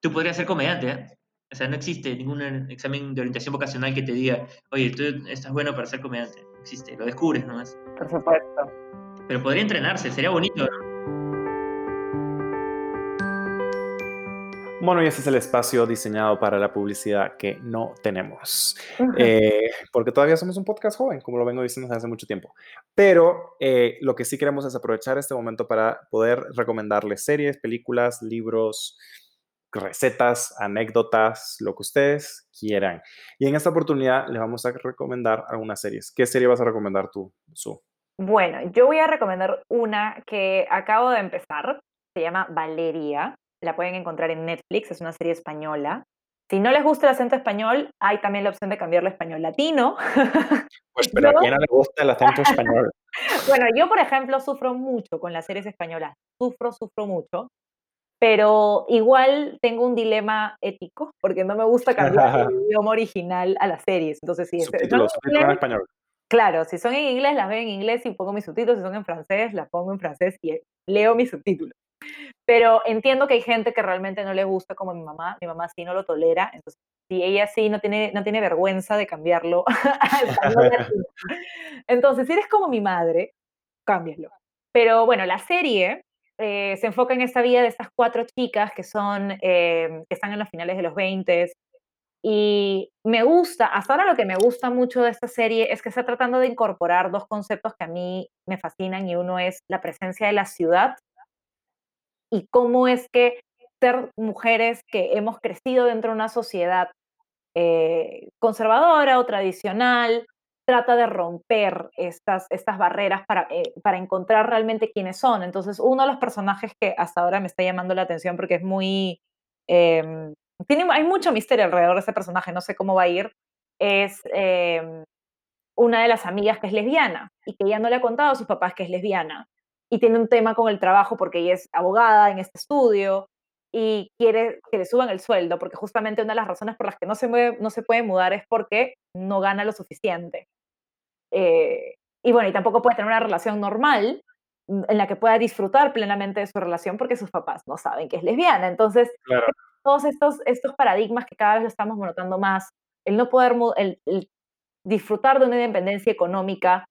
Speaker 3: tú podrías ser comediante, ¿eh? O sea, no existe ningún examen de orientación vocacional que te diga, oye, tú estás bueno para ser comediante. No existe, lo descubres nomás.
Speaker 2: Por supuesto.
Speaker 3: Pero podría entrenarse, sería bonito,
Speaker 1: Bueno, y ese es el espacio diseñado para la publicidad que no tenemos. Eh, porque todavía somos un podcast joven, como lo vengo diciendo desde hace mucho tiempo. Pero eh, lo que sí queremos es aprovechar este momento para poder recomendarles series, películas, libros, recetas, anécdotas, lo que ustedes quieran. Y en esta oportunidad les vamos a recomendar algunas series. ¿Qué serie vas a recomendar tú, Su?
Speaker 2: Bueno, yo voy a recomendar una que acabo de empezar. Se llama Valeria. La pueden encontrar en Netflix. Es una serie española. Si no les gusta el acento español, hay también la opción de cambiarlo a español latino. (laughs)
Speaker 1: Pues, pero ¿a quién no le gusta el acento español? (laughs)
Speaker 2: bueno, yo, por ejemplo, sufro mucho con las series españolas. Sufro, sufro mucho pero igual tengo un dilema ético porque no me gusta cambiar el (laughs) idioma original a las series. Entonces, si
Speaker 1: subtítulos, en español.
Speaker 2: Claro, si son en inglés, las veo en inglés y pongo mis subtítulos. Si son en francés, las pongo en francés y leo mis subtítulos. Pero entiendo que hay gente que realmente no le gusta, como mi mamá. Mi mamá sí no lo tolera. Entonces, si ella sí no tiene, no tiene vergüenza de cambiarlo (laughs) Entonces, si eres como mi madre, cámbialo. Pero bueno, la serie eh, se enfoca en esta vida de estas cuatro chicas que son, eh, que están en los finales de los 20 y me gusta, hasta ahora lo que me gusta mucho de esta serie es que está tratando de incorporar dos conceptos que a mí me fascinan y uno es la presencia de la ciudad y cómo es que ser mujeres que hemos crecido dentro de una sociedad eh, conservadora o tradicional, trata de romper estas, estas barreras para, eh, para encontrar realmente quiénes son. Entonces, uno de los personajes que hasta ahora me está llamando la atención porque es muy... Em, tiene, hay mucho misterio alrededor de ese personaje, no sé cómo va a ir, es em, una de las amigas que es lesbiana y que ya no le ha contado a sus papás que es lesbiana y tiene un tema con el trabajo porque ella es abogada en este estudio y quiere que le suban el sueldo porque justamente una de las razones por las que no se, no se puede mudar es porque no gana lo suficiente. Eh, y bueno, y tampoco puede tener una relación normal mm, en la que pueda disfrutar plenamente de su relación porque sus papás no saben que es lesbiana. Entonces, todos estos, estos paradigmas que cada vez lo estamos notando más, el no poder, el, disfrutar de una independencia económica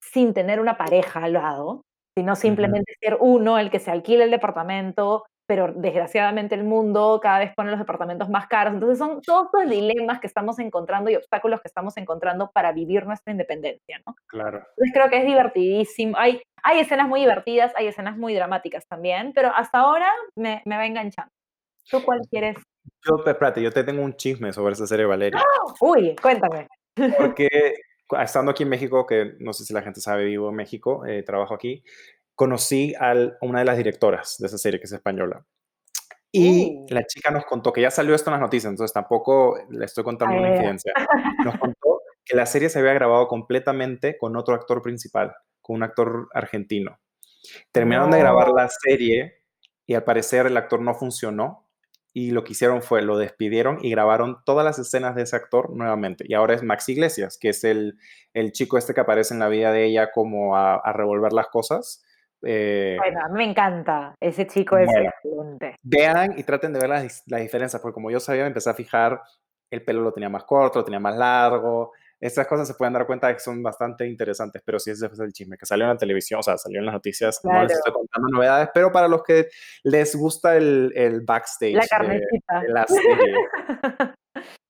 Speaker 2: sin tener una pareja al lado, sino simplemente ser uno el que se alquila el departamento, pero desgraciadamente el mundo cada vez pone los departamentos más caros. Entonces son todos los dilemas que estamos encontrando y obstáculos que estamos encontrando para vivir nuestra independencia, ¿no?
Speaker 1: Claro.
Speaker 2: Entonces creo que es divertidísimo. Hay, hay escenas muy divertidas, hay escenas muy dramáticas también, pero hasta ahora me, me va enganchando. ¿Tú cuál quieres?
Speaker 1: Yo, espérate, yo te tengo un chisme sobre esa serie, Valeria.
Speaker 2: ¡Ah! Uy, cuéntame.
Speaker 1: Porque estando aquí en México, que no sé si la gente sabe, vivo en México, eh, trabajo aquí, conocí a una de las directoras de esa serie, que es española. Y uh. la chica nos contó que ya salió esto en las noticias, entonces tampoco le estoy contando una incidencia. (laughs) Nos contó que la serie se había grabado completamente con otro actor principal, con un actor argentino. Terminaron de grabar la serie y al parecer el actor no funcionó y lo que hicieron fue lo despidieron y grabaron todas las escenas de ese actor nuevamente. Y ahora es Max Iglesias, que es el, el chico este que aparece en la vida de ella como a, revolver las cosas.
Speaker 2: Eh, bueno, a mí me encanta ese chico, es excelente.
Speaker 1: Vean y traten de ver las, las diferencias, porque como yo sabía, me empecé a fijar, el pelo lo tenía más corto, lo tenía más largo, estas cosas se pueden dar cuenta de que son bastante interesantes, pero sí ese es el chisme, que salió en la televisión, o sea, salió en las noticias, no les estoy contando novedades, pero para los que les gusta el, el backstage
Speaker 2: la de,
Speaker 1: la serie, (laughs)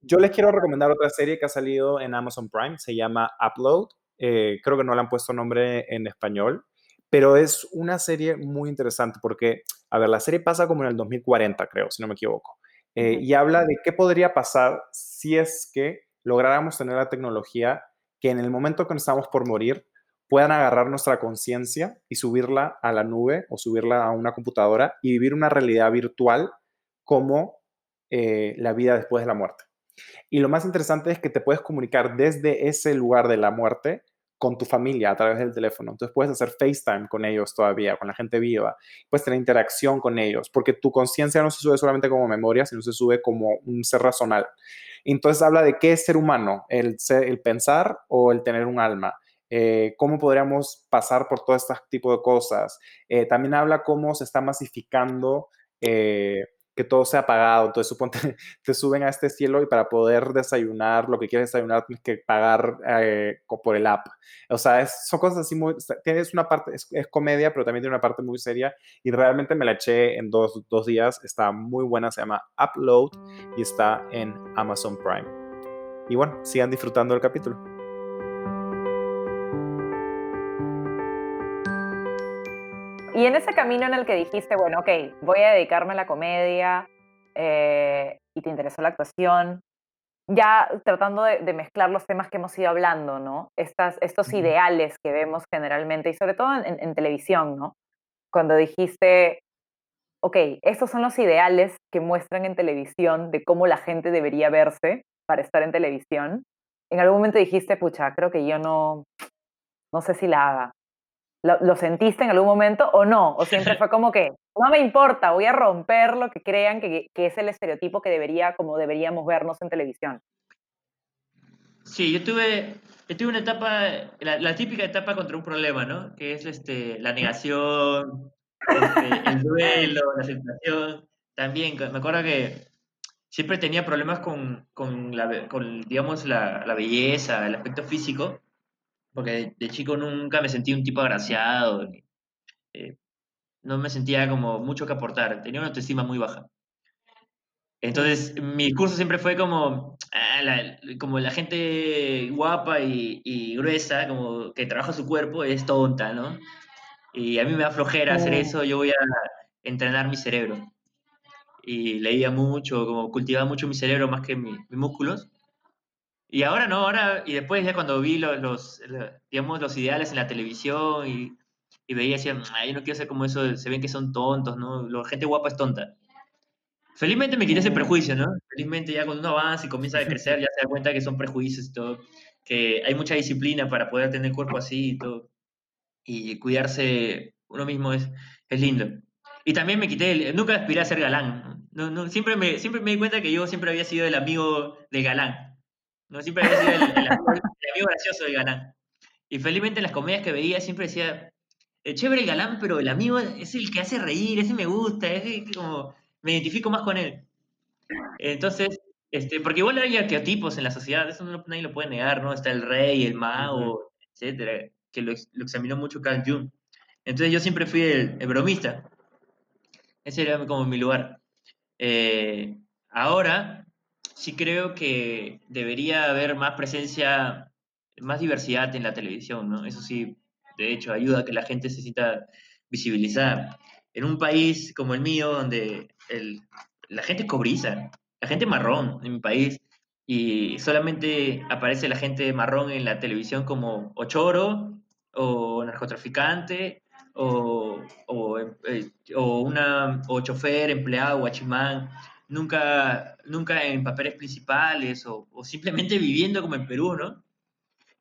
Speaker 1: yo les quiero recomendar otra serie que ha salido en Amazon Prime, se llama Upload, eh, creo que no le han puesto nombre en español, pero es una serie muy interesante porque, a ver, la serie pasa como en el 2040, creo, si no me equivoco, eh, y habla de qué podría pasar si es que lográramos tener la tecnología que en el momento que estamos por morir puedan agarrar nuestra conciencia y subirla a la nube o subirla a una computadora y vivir una realidad virtual como eh, la vida después de la muerte. Y lo más interesante es que te puedes comunicar desde ese lugar de la muerte con tu familia a través del teléfono. Entonces puedes hacer FaceTime con ellos todavía, con la gente viva. Puedes tener interacción con ellos, porque tu conciencia no se sube solamente como memoria, sino se sube como un ser razonal. Entonces habla de qué es ser humano, el, el pensar o el tener un alma. Eh, cómo podríamos pasar por todo este tipo de cosas. Eh, también habla cómo se está masificando eh, que todo sea apagado. Entonces, suponte, (laughs) te suben a este cielo y para poder desayunar lo que quieres desayunar tienes que pagar eh, por el app. O sea, son cosas así muy. Tienes una parte, es, comedia, pero también tiene una parte muy seria y realmente me la eché en dos, dos días. Está muy buena, se llama Upload y está en Amazon Prime. Y bueno, sigan disfrutando del capítulo.
Speaker 2: Y en ese camino en el que dijiste, bueno, ok, voy a dedicarme a la comedia eh, y te interesó la actuación, ya tratando de, mezclar los temas que hemos ido hablando, ¿no? Estas, estos ideales que vemos generalmente y sobre todo en, televisión, ¿no? Cuando dijiste, ok, estos son los ideales que muestran en televisión de cómo la gente debería verse para estar en televisión. En algún momento dijiste, pucha, creo que yo no, no sé si la haga. ¿Lo, sentiste en algún momento o no? ¿O siempre fue como que, no me importa, voy a romper lo que crean que, que es el estereotipo que debería, como deberíamos vernos en televisión?
Speaker 3: Sí, yo tuve, yo tuve una etapa, la, típica etapa contra un problema, ¿no? Que es este, la negación, este, el duelo, la aceptación. También, me acuerdo que siempre tenía problemas con, con, la, con digamos, la, la, belleza, el aspecto físico porque de, chico nunca me sentí un tipo agraciado, eh, no me sentía como mucho que aportar, tenía una autoestima muy baja. Entonces, mi discurso siempre fue como, ah, la, como la gente guapa y, gruesa, como que trabaja su cuerpo, es tonta, ¿no? Y a mí me da flojera hacer eso, yo voy a entrenar mi cerebro. Y leía mucho, como cultivaba mucho mi cerebro más que mis músculos. Y ahora no, ahora, y después ya cuando vi los, los, digamos, los ideales en la televisión y, y veía, decía, ay, no quiero ser como eso, se ven que son tontos, ¿no? La gente guapa es tonta. Felizmente me quité ese prejuicio, ¿no? Felizmente ya cuando uno avanza y comienza a (laughs) crecer, ya se da cuenta que son prejuicios y todo, que hay mucha disciplina para poder tener el cuerpo así y todo. Y cuidarse uno mismo es, es lindo. Y también me quité, nunca aspiré a ser galán. No, no, siempre, me, siempre me di cuenta que yo siempre había sido el amigo de galán. No, siempre había sido el, amigo gracioso del galán. Y felizmente en las comedias que veía siempre decía, el chévere el galán, pero el amigo es el que hace reír, ese me gusta, es como, me identifico más con él. Entonces, este, porque igual hay arqueotipos en la sociedad, eso nadie lo puede negar, ¿no? Está el rey, el mago, etcétera, que lo, examinó mucho Carl Jung. Entonces yo siempre fui el, bromista. Ese era como mi lugar. Eh, ahora, sí creo que debería haber más presencia, más diversidad en la televisión, ¿no? Eso sí, de hecho, ayuda a que la gente se sienta visibilizada. En un país como el mío, donde la gente es cobriza, la gente marrón en mi país, y solamente aparece la gente marrón en la televisión como o choro, o narcotraficante, o, o, eh, o, una, o chofer, empleado, guachimán, nunca, nunca en papeles principales o, o, simplemente (laughs) viviendo como en Perú, ¿no?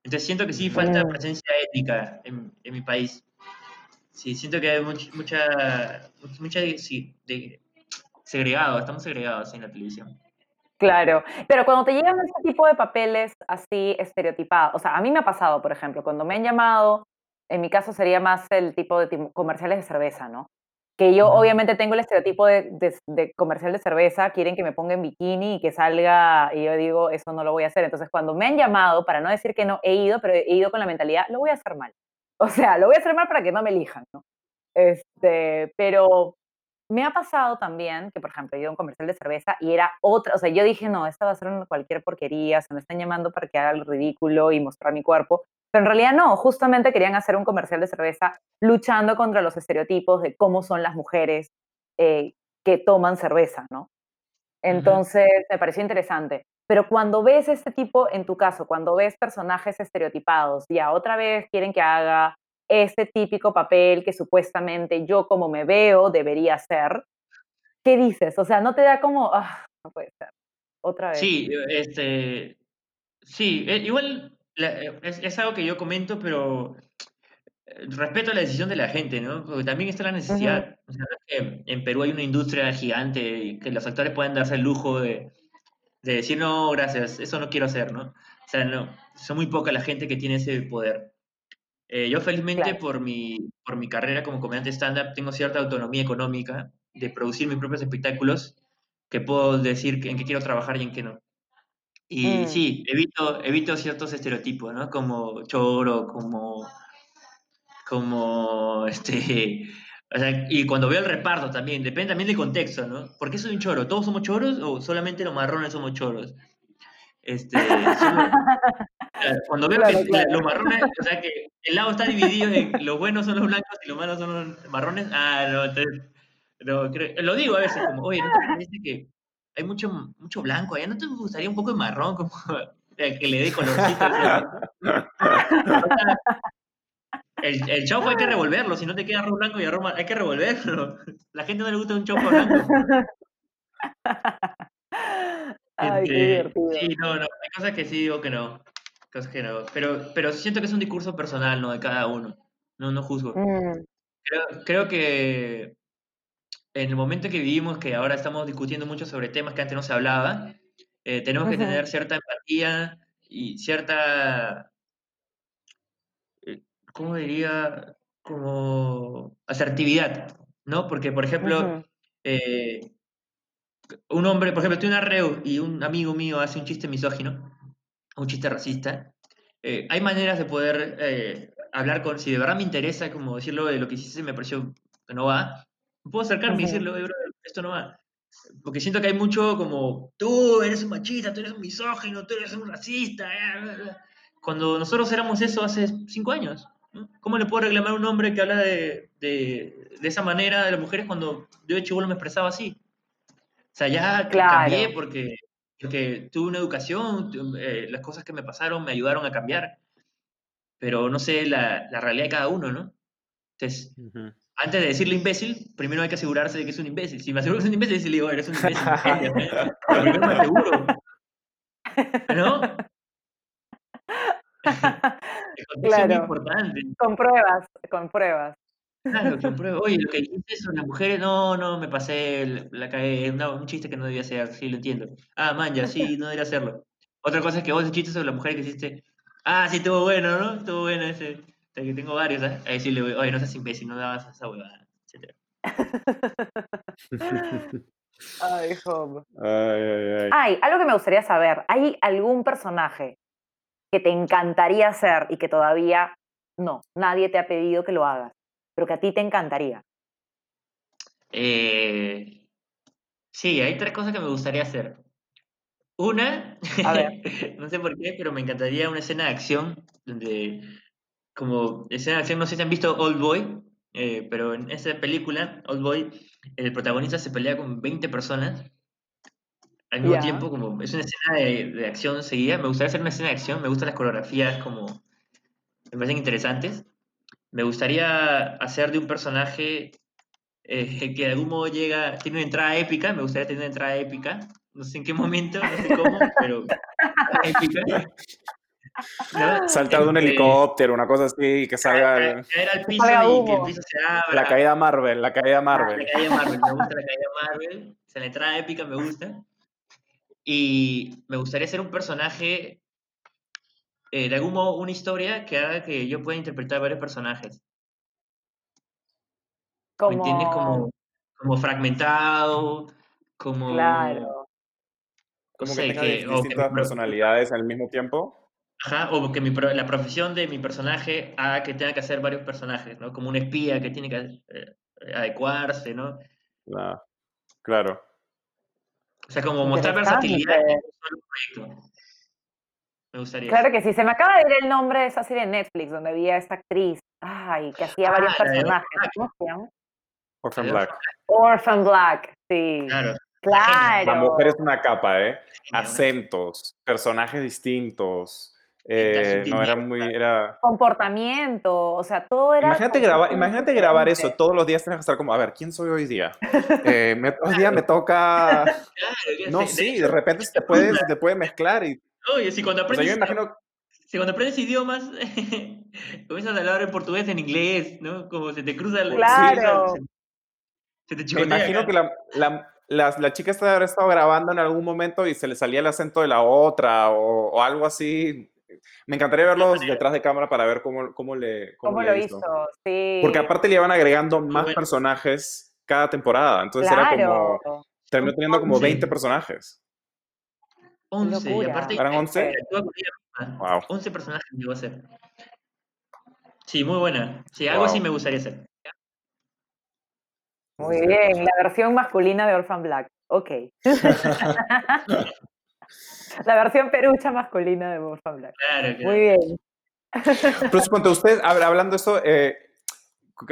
Speaker 3: Entonces siento que sí falta presencia étnica en, en mi país. Sí, siento que hay mucha, mucha, mucha sí, de, segregado, estamos segregados en la televisión.
Speaker 2: Claro, pero cuando te llegan este tipo de papeles así estereotipados, o sea, a mí me ha pasado, por ejemplo, cuando me han llamado, en mi caso sería más el tipo de comerciales de cerveza, ¿no? Que yo obviamente tengo el estereotipo de, de, comercial de cerveza, quieren que me ponga en bikini y que salga, y yo digo, eso no lo voy a hacer. Entonces, cuando me han llamado, para no decir que no, he ido, pero he ido con la mentalidad, lo voy a hacer mal. (laughs) O sea, lo voy a hacer mal para que no me elijan, ¿no? Este, pero me ha pasado también que, por ejemplo, he ido a un comercial de cerveza y era otra, o sea, yo dije, no, esta va a ser cualquier porquería, se me están llamando para que haga el ridículo y mostrar mi cuerpo, pero en realidad no, justamente querían hacer un comercial de cerveza luchando contra los estereotipos de cómo son las mujeres eh, que toman cerveza, ¿no? Entonces, me pareció interesante. Pero cuando ves este tipo, en tu caso, cuando ves personajes estereotipados, ya otra vez quieren que haga este típico papel que supuestamente yo como me veo debería ser, ¿qué dices? O sea, no te da como, ah, no puede ser, otra vez.
Speaker 3: Sí, este, sí, eh, igual eh, es, algo que yo comento, pero eh, respeto la decisión de la gente, ¿no? Porque también está la necesidad. o sea, que en Perú hay una industria gigante y que los actores pueden darse el lujo de, de decir, no, gracias, eso no quiero hacer, ¿no? O sea, no, son muy poca la gente que tiene ese poder. Eh, yo felizmente por, mi, por mi carrera como comediante stand-up tengo cierta autonomía económica de producir mis propios espectáculos que puedo decir en qué quiero trabajar y en qué no. Y mm. sí, evito, evito ciertos estereotipos, ¿no? Como choro, como... como (laughs) este... O sea, y cuando veo el reparto también, depende también del contexto, ¿no? ¿Por qué soy un choro? ¿Todos somos choros o solamente los marrones somos choros? Este, cuando veo que los marrones, o sea, que el lado está dividido en los buenos son los blancos y los malos son los marrones, ah, no, entonces, lo digo a veces como, oye, ¿no te parece que hay mucho, mucho blanco allá? ¿No te gustaría un poco de marrón como (laughs) que le dé colorcito? (laughs) el, el chaufa hay que revolverlo, si no te queda arroz blanco y arroz hay que revolverlo. La gente no le gusta un chaufa blanco.
Speaker 2: Ay, qué
Speaker 3: este, sí, no, no, hay cosas que sí digo que no. Cosas que no. Pero, pero siento que es un discurso personal, ¿no? De cada uno. No, no juzgo. Mm. Creo, creo que en el momento que vivimos, que ahora estamos discutiendo mucho sobre temas que antes no se hablaba, eh, tenemos que tener cierta empatía y cierta, eh, ¿cómo diría? Como asertividad, ¿no? Porque, por ejemplo, un hombre, por ejemplo, estoy en arreo y un amigo mío hace un chiste misógino, un chiste racista, eh, hay maneras de poder eh, hablar con, si de verdad me interesa, como decirlo de lo que hiciste me pareció que no va, puedo acercarme y decirle, esto no va. Porque siento que hay mucho como, tú eres un machista, tú eres un misógino, tú eres un racista. Eh, Cuando nosotros éramos eso hace cinco años. ¿Cómo le puedo reclamar a un hombre que habla de, de, de esa manera de las mujeres cuando yo de chivolo me expresaba así? O sea, ya cambié porque, porque tuve una educación, eh, las cosas que me pasaron me ayudaron a cambiar. Pero no sé la, la realidad de cada uno, ¿no? Entonces, antes de decirle imbécil, primero hay que asegurarse de que es un imbécil. Si me aseguro que es un imbécil, le digo, eres un imbécil. (laughs) Pero primero me aseguro. ¿No? (laughs)
Speaker 2: claro. Es importante. Con pruebas, con pruebas.
Speaker 3: Claro, que (laughs) prueba. Oye, lo que dijiste son las mujeres, no, no, me pasé, la cagué, un chiste que no debía hacer, sí, lo entiendo. Ah, man, ya, sí, no debería hacerlo. Otra cosa es que vos ese chiste sobre las mujeres que hiciste, ah, sí, estuvo bueno, ¿no? Estuvo bueno ese, que tengo varios, ¿eh? A decirle, oye, no seas imbécil, no dabas esa huevada, etc. (laughs)
Speaker 2: Ay, Job. Ay, ay, ay. Ay, algo que me gustaría saber, ¿hay algún personaje que te encantaría hacer y que todavía no, nadie te ha pedido que lo hagas? pero que a ti te encantaría?
Speaker 3: Eh, sí, hay tres cosas que me gustaría hacer. Una, (laughs) no sé por qué, pero me encantaría una escena de acción donde, como escena de acción, no sé si han visto Old Boy, eh, pero en esa película, Old Boy, el protagonista se pelea con 20 personas al mismo tiempo, como es una escena de, de, acción seguida. Me gustaría hacer una escena de acción, me gustan las coreografías, como me parecen interesantes. me gustaría hacer de un personaje eh, que de algún modo llega, tiene una entrada épica, me gustaría tener una entrada épica, no sé en qué momento, no sé cómo, pero (laughs) épica. (laughs)
Speaker 1: Saltar de un este, helicóptero, una cosa así, que salga.
Speaker 3: Caer, al piso y que el piso se abra.
Speaker 1: La caída Marvel, la caída Marvel.
Speaker 3: La caída Marvel, me gusta la caída Marvel. O sea, la entrada épica me gusta. Y me gustaría ser un personaje, eh, de algún modo, una historia que haga que yo pueda interpretar varios personajes. Como... ¿Me entiendes? Como, como fragmentado, como...
Speaker 2: Claro.
Speaker 1: Como que tenga distintas personalidades al mismo tiempo.
Speaker 3: Ajá, o que mi, la profesión de mi personaje haga que tenga que hacer varios personajes, ¿no? Como un espía que tiene que eh, adecuarse, ¿no?
Speaker 1: claro.
Speaker 3: O sea, como mostrar versatilidad en un proyecto. Me gustaría.
Speaker 2: Claro que sí, se me acaba de ir el nombre de esa serie de Netflix donde había esta actriz, ay, que hacía varios ah, personajes. ¿Cómo se llama?
Speaker 1: Orphan Black.
Speaker 2: Orphan Black, sí.
Speaker 3: Claro.
Speaker 2: Claro.
Speaker 1: La mujer es una capa, ¿eh? Acentos, personajes distintos. Eh, no era muy, era...
Speaker 2: Comportamiento, o sea, todo era...
Speaker 1: Imagínate, grabar, imagínate grabar eso, todos los días tienes que estar como, a ver, ¿quién soy hoy día? (laughs) Eh, hoy día me toca... (laughs) no, sí, de repente se te puede, te puede mezclar y...
Speaker 3: Oye, si cuando aprendes...
Speaker 1: yo imagino...
Speaker 3: Si cuando aprendes idiomas, (laughs) comienzas a hablar en portugués, en inglés, ¿no? Como se te cruza...
Speaker 2: el Claro.
Speaker 3: se, te
Speaker 1: Me imagino que la, la, la, la, chica estaba estado grabando en algún momento y se le salía el acento de la otra o, o algo así me encantaría verlos detrás de cámara para ver cómo, cómo le
Speaker 2: cómo, lo hizo. Sí.
Speaker 1: Porque aparte le iban agregando más personajes cada temporada. Entonces era como. Terminó teniendo como 20 personajes.
Speaker 3: 11, y aparte.
Speaker 1: ¿Eran 11?
Speaker 3: Wow. 11 personajes llegó a ser. Sí, muy buena. Sí, algo así me gustaría hacer.
Speaker 2: Muy bien, la versión masculina de Orphan Black. Ok. (laughs) (laughs) La versión perucha masculina de Bob Black.
Speaker 3: Claro,
Speaker 2: Muy bien.
Speaker 1: Pero cuando usted, hablando de eso, eh,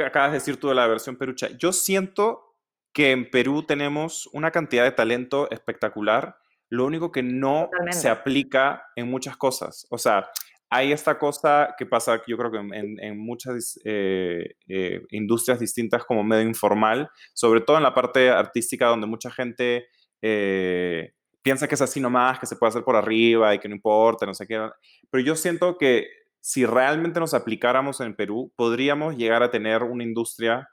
Speaker 1: acabas de decir tú de la versión perucha, yo siento que en Perú tenemos una cantidad de talento espectacular, lo único que no se aplica en muchas cosas. O sea, hay esta cosa que pasa, yo creo que en, muchas eh, eh, industrias distintas como medio informal, sobre todo en la parte artística donde mucha gente piensa que es así nomás, que se puede hacer por arriba y que no importa, no sé qué. Pero yo siento que si realmente nos aplicáramos en Perú, podríamos llegar a tener una industria,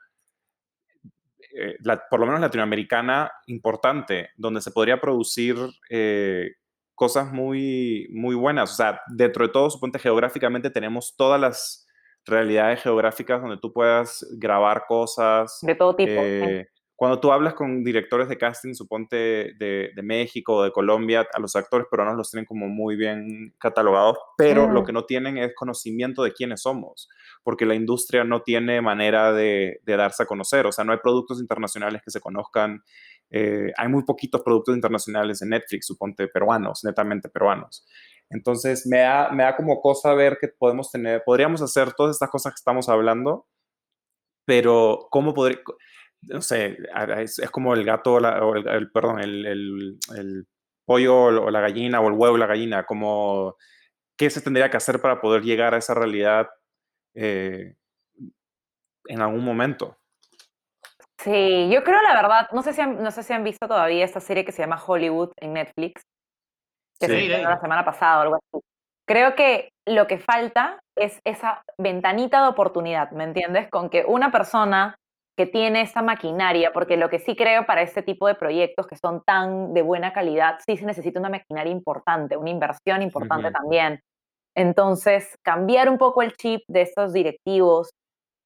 Speaker 1: eh, por lo menos latinoamericana, importante, donde se podría producir eh, cosas muy, muy buenas. O sea, dentro de todo, suponte geográficamente tenemos todas las realidades geográficas donde tú puedas grabar cosas.
Speaker 2: De todo tipo.
Speaker 1: Eh, cuando tú hablas con directores de casting, suponte de, de México o de Colombia, a los actores peruanos los tienen como muy bien catalogados, pero lo que no tienen es conocimiento de quiénes somos, porque la industria no tiene manera de, de darse a conocer, o sea, no hay productos internacionales que se conozcan, eh, hay muy poquitos productos internacionales en Netflix, suponte peruanos, netamente peruanos. Entonces, me da, me da como cosa ver que podemos tener, podríamos hacer todas estas cosas que estamos hablando, pero ¿cómo podría no sé, es, como el gato, o el, perdón, el, pollo o la gallina o el huevo o la gallina, como qué se tendría que hacer para poder llegar a esa realidad eh, en algún momento.
Speaker 2: Sí, yo creo la verdad, no sé, si han, no sé si han visto todavía esta serie que se llama Hollywood en Netflix, que se estrenó la semana pasada o algo así. Creo que lo que falta es esa ventanita de oportunidad, ¿me entiendes? Con que una persona que tiene esta maquinaria, porque lo que sí creo para este tipo de proyectos que son tan de buena calidad, sí se necesita una maquinaria importante, una inversión importante también. Entonces, cambiar un poco el chip de estos directivos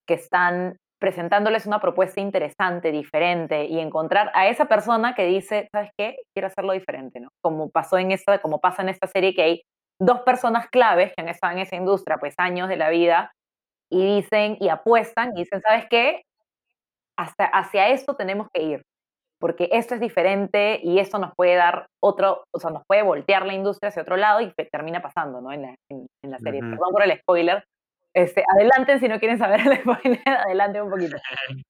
Speaker 2: que están presentándoles una propuesta interesante, diferente, y encontrar a esa persona que dice, ¿sabes qué? Quiero hacerlo diferente, ¿no? Como pasó en esta, como pasa en esta serie que hay dos personas claves que han estado en esa industria, pues años de la vida, y dicen y apuestan y dicen, ¿sabes qué? Hasta hacia esto tenemos que ir, porque esto es diferente y esto nos puede dar otro, o sea, nos puede voltear la industria hacia otro lado y termina pasando, ¿no? En la, en, la serie. Perdón por el spoiler. Este, adelanten si no quieren saber el spoiler, (laughs) adelante un poquito.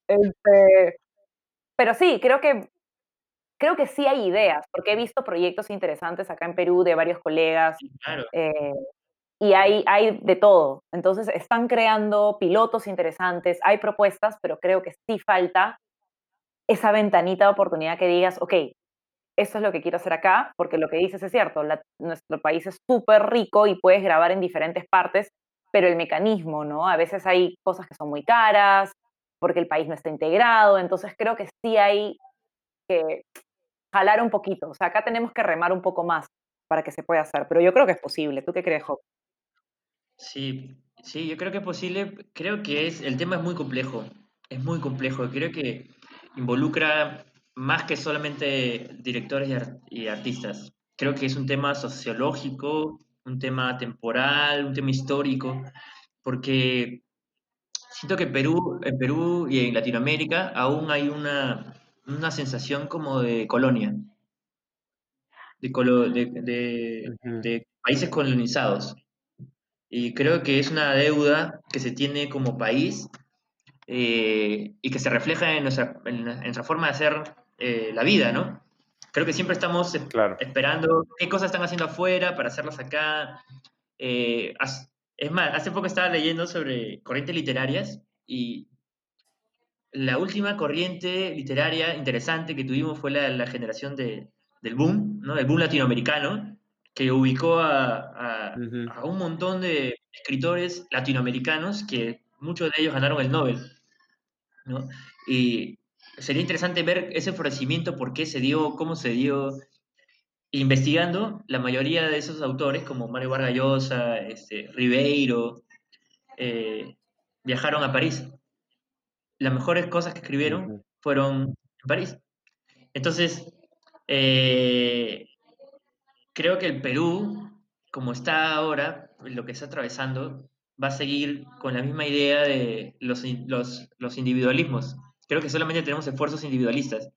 Speaker 2: Este, pero sí, creo que creo que sí hay ideas, porque he visto proyectos interesantes acá en Perú de varios colegas.
Speaker 3: Sí, claro.
Speaker 2: Eh, y hay, hay de todo. Entonces están creando pilotos interesantes, hay propuestas, pero creo que sí falta esa ventanita de oportunidad que digas, ok, esto es lo que quiero hacer acá, porque lo que dices es cierto, nuestro país es súper rico y puedes grabar en diferentes partes, pero el mecanismo, ¿no? A veces hay cosas que son muy caras, porque el país no está integrado, entonces creo que sí hay que jalar un poquito, o sea, acá tenemos que remar un poco más para que se pueda hacer, pero yo creo que es posible. ¿Tú qué crees, Job?
Speaker 3: Sí, sí, yo creo que es posible. Creo que es, el tema es muy complejo. Es muy complejo. Creo que involucra más que solamente directores y, artistas. Creo que es un tema sociológico, un tema temporal, un tema histórico, porque siento que Perú, en Perú y en Latinoamérica aún hay una, una sensación como de colonia, de, de, de países colonizados. Y creo que es una deuda que se tiene como país eh, y que se refleja en nuestra, en nuestra forma de hacer eh, la vida, ¿no? Creo que siempre estamos esperando qué cosas están haciendo afuera para hacerlas acá. Eh, es más, hace poco estaba leyendo sobre corrientes literarias y la última corriente literaria interesante que tuvimos fue la, la generación de, del boom, ¿no? Del boom latinoamericano, que ubicó a, un montón de escritores latinoamericanos que muchos de ellos ganaron el Nobel. Y sería interesante ver ese florecimiento, por qué se dio, cómo se dio. Investigando, la mayoría de esos autores, como Mario Vargas Llosa, este, Ribeiro, eh, viajaron a París. Las mejores cosas que escribieron fueron en París. Entonces, eh, creo que el Perú, como está ahora, lo que está atravesando, va a seguir con la misma idea de los, los, los individualismos. Creo que solamente tenemos esfuerzos individualistas.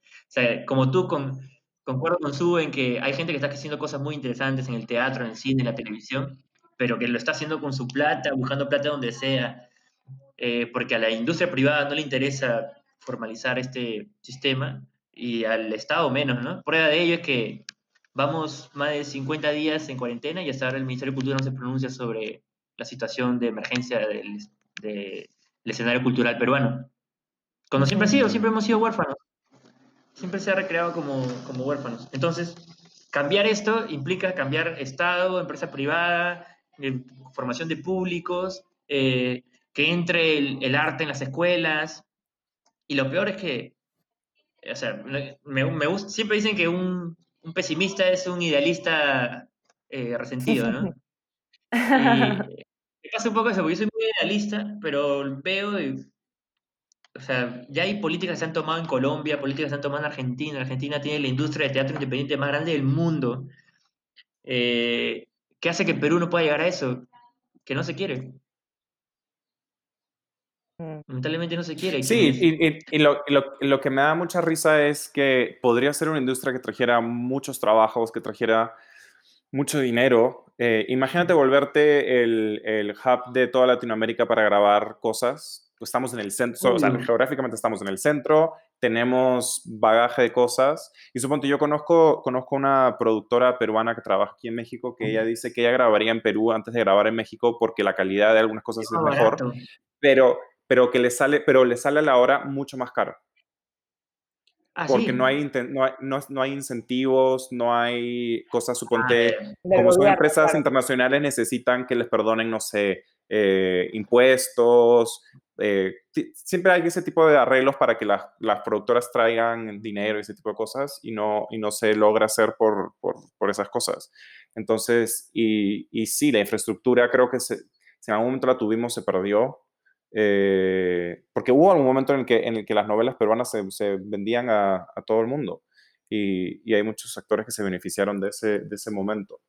Speaker 3: Como tú, con, concuerdo con Su en que hay gente que está haciendo cosas muy interesantes en el teatro, en el cine, en la televisión, pero que lo está haciendo con su plata, buscando plata donde sea, eh, porque a la industria privada no le interesa formalizar este sistema y al Estado menos, ¿no? Prueba de ello es que Vamos más de 50 días en cuarentena y hasta ahora el Ministerio de Cultura no se pronuncia sobre la situación de emergencia del, escenario cultural peruano. Cuando siempre ha sido, siempre hemos sido huérfanos. Siempre se ha recreado como, como huérfanos. Entonces, cambiar esto implica cambiar Estado, empresa privada, eh, formación de públicos, eh, que entre el, arte en las escuelas. Y lo peor es que, o sea, me, me, siempre dicen que un, un pesimista es un idealista eh, resentido, ¿no? (laughs) Y me pasa un poco eso, porque yo soy muy idealista, pero veo, o sea, ya hay políticas que se han tomado en Colombia, políticas que se han tomado en Argentina. Argentina tiene la industria de teatro independiente más grande del mundo. Eh, ¿Qué hace que Perú no pueda llegar a eso? Que no se quiere. Lamentablemente no se quiere.
Speaker 1: Sí, y, lo, que me da mucha risa es que podría ser una industria que trajera muchos trabajos, que trajera mucho dinero. Eh, imagínate volverte el, hub de toda Latinoamérica para grabar cosas. Pues estamos en el centro, o sea, geográficamente estamos en el centro, tenemos bagaje de cosas. Y supongo yo conozco, conozco una productora peruana que trabaja aquí en México que ella dice que ella grabaría en Perú antes de grabar en México porque la calidad de algunas cosas es mejor. Pero pero que le sale, pero le sale a la hora mucho más caro. Ah, porque no, hay, no, hay, incentivos, no hay cosas, ah, suponte, como son empresas internacionales, necesitan que les perdonen, no sé, eh, impuestos. Eh, siempre hay ese tipo de arreglos para que las, las, productoras traigan dinero y ese tipo de cosas y no, y no se logra hacer por, por, por esas cosas. Entonces, y, y, sí, la infraestructura creo que se, si en algún momento la tuvimos, se perdió. Eh, porque hubo algún momento en el que, en el que las novelas peruanas se, vendían a, todo el mundo y, hay muchos actores que se beneficiaron de ese, de ese momento.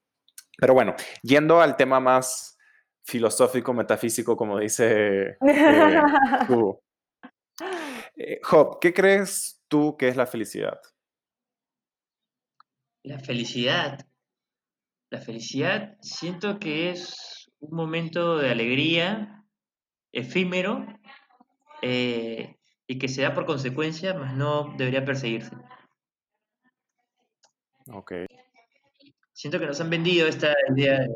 Speaker 1: Pero bueno, yendo al tema más filosófico, metafísico, como dice eh, (laughs) eh, Job, ¿qué crees tú que es la felicidad?
Speaker 3: La felicidad. La felicidad siento que es un momento de alegría efímero eh, y que se da por consecuencia, mas no debería perseguirse.
Speaker 1: Ok.
Speaker 3: Siento que nos han vendido esta idea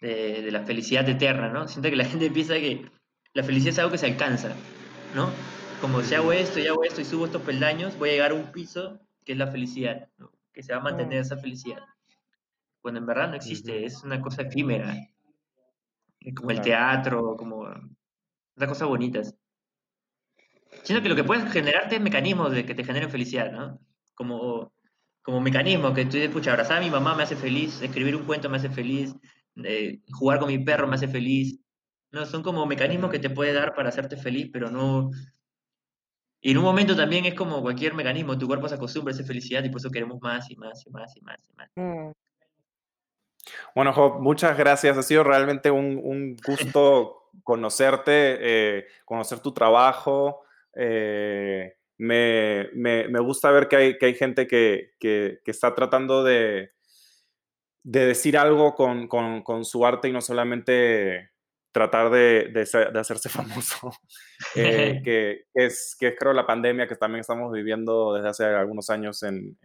Speaker 3: de, la felicidad eterna, ¿no? Siento que la gente piensa que la felicidad es algo que se alcanza, ¿no? Como si hago esto y hago esto y subo estos peldaños, voy a llegar a un piso que es la felicidad, ¿no? que se va a mantener esa felicidad. Cuando en verdad no existe, es una cosa efímera, como el teatro, como una cosas bonitas. Siento que lo que puedes generarte es mecanismos de que te generen felicidad, ¿no? Como, como mecanismo que tú dices, abrazar a mi mamá me hace feliz, escribir un cuento me hace feliz, eh, jugar con mi perro me hace feliz. No, son como mecanismos que te puede dar para hacerte feliz, pero no... Y en un momento también es como cualquier mecanismo, tu cuerpo se acostumbra a esa felicidad y por eso queremos más y más y más y más y más. Mm.
Speaker 1: Bueno, Job, muchas gracias. Ha sido realmente un, gusto (laughs) conocerte, eh, conocer tu trabajo. Eh, me, gusta ver que hay, que hay gente que, está tratando de, de decir algo con, su arte y no solamente tratar de, hacerse (laughs) famoso, eh, (laughs) que, es, que es creo la pandemia que también estamos viviendo desde hace algunos años en,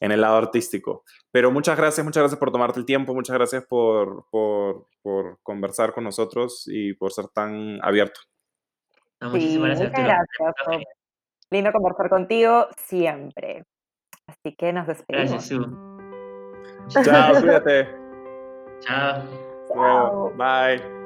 Speaker 1: el lado artístico. Pero muchas gracias, muchas gracias por tomarte el tiempo, muchas gracias por, por, por conversar con nosotros y por ser tan abierto
Speaker 2: muchísimas gracias. Lindo conversar contigo siempre. Así que nos despedimos.
Speaker 3: Gracias, (laughs)
Speaker 1: Su. Chao, cuídate.
Speaker 3: Chao.
Speaker 1: Chao. Bye.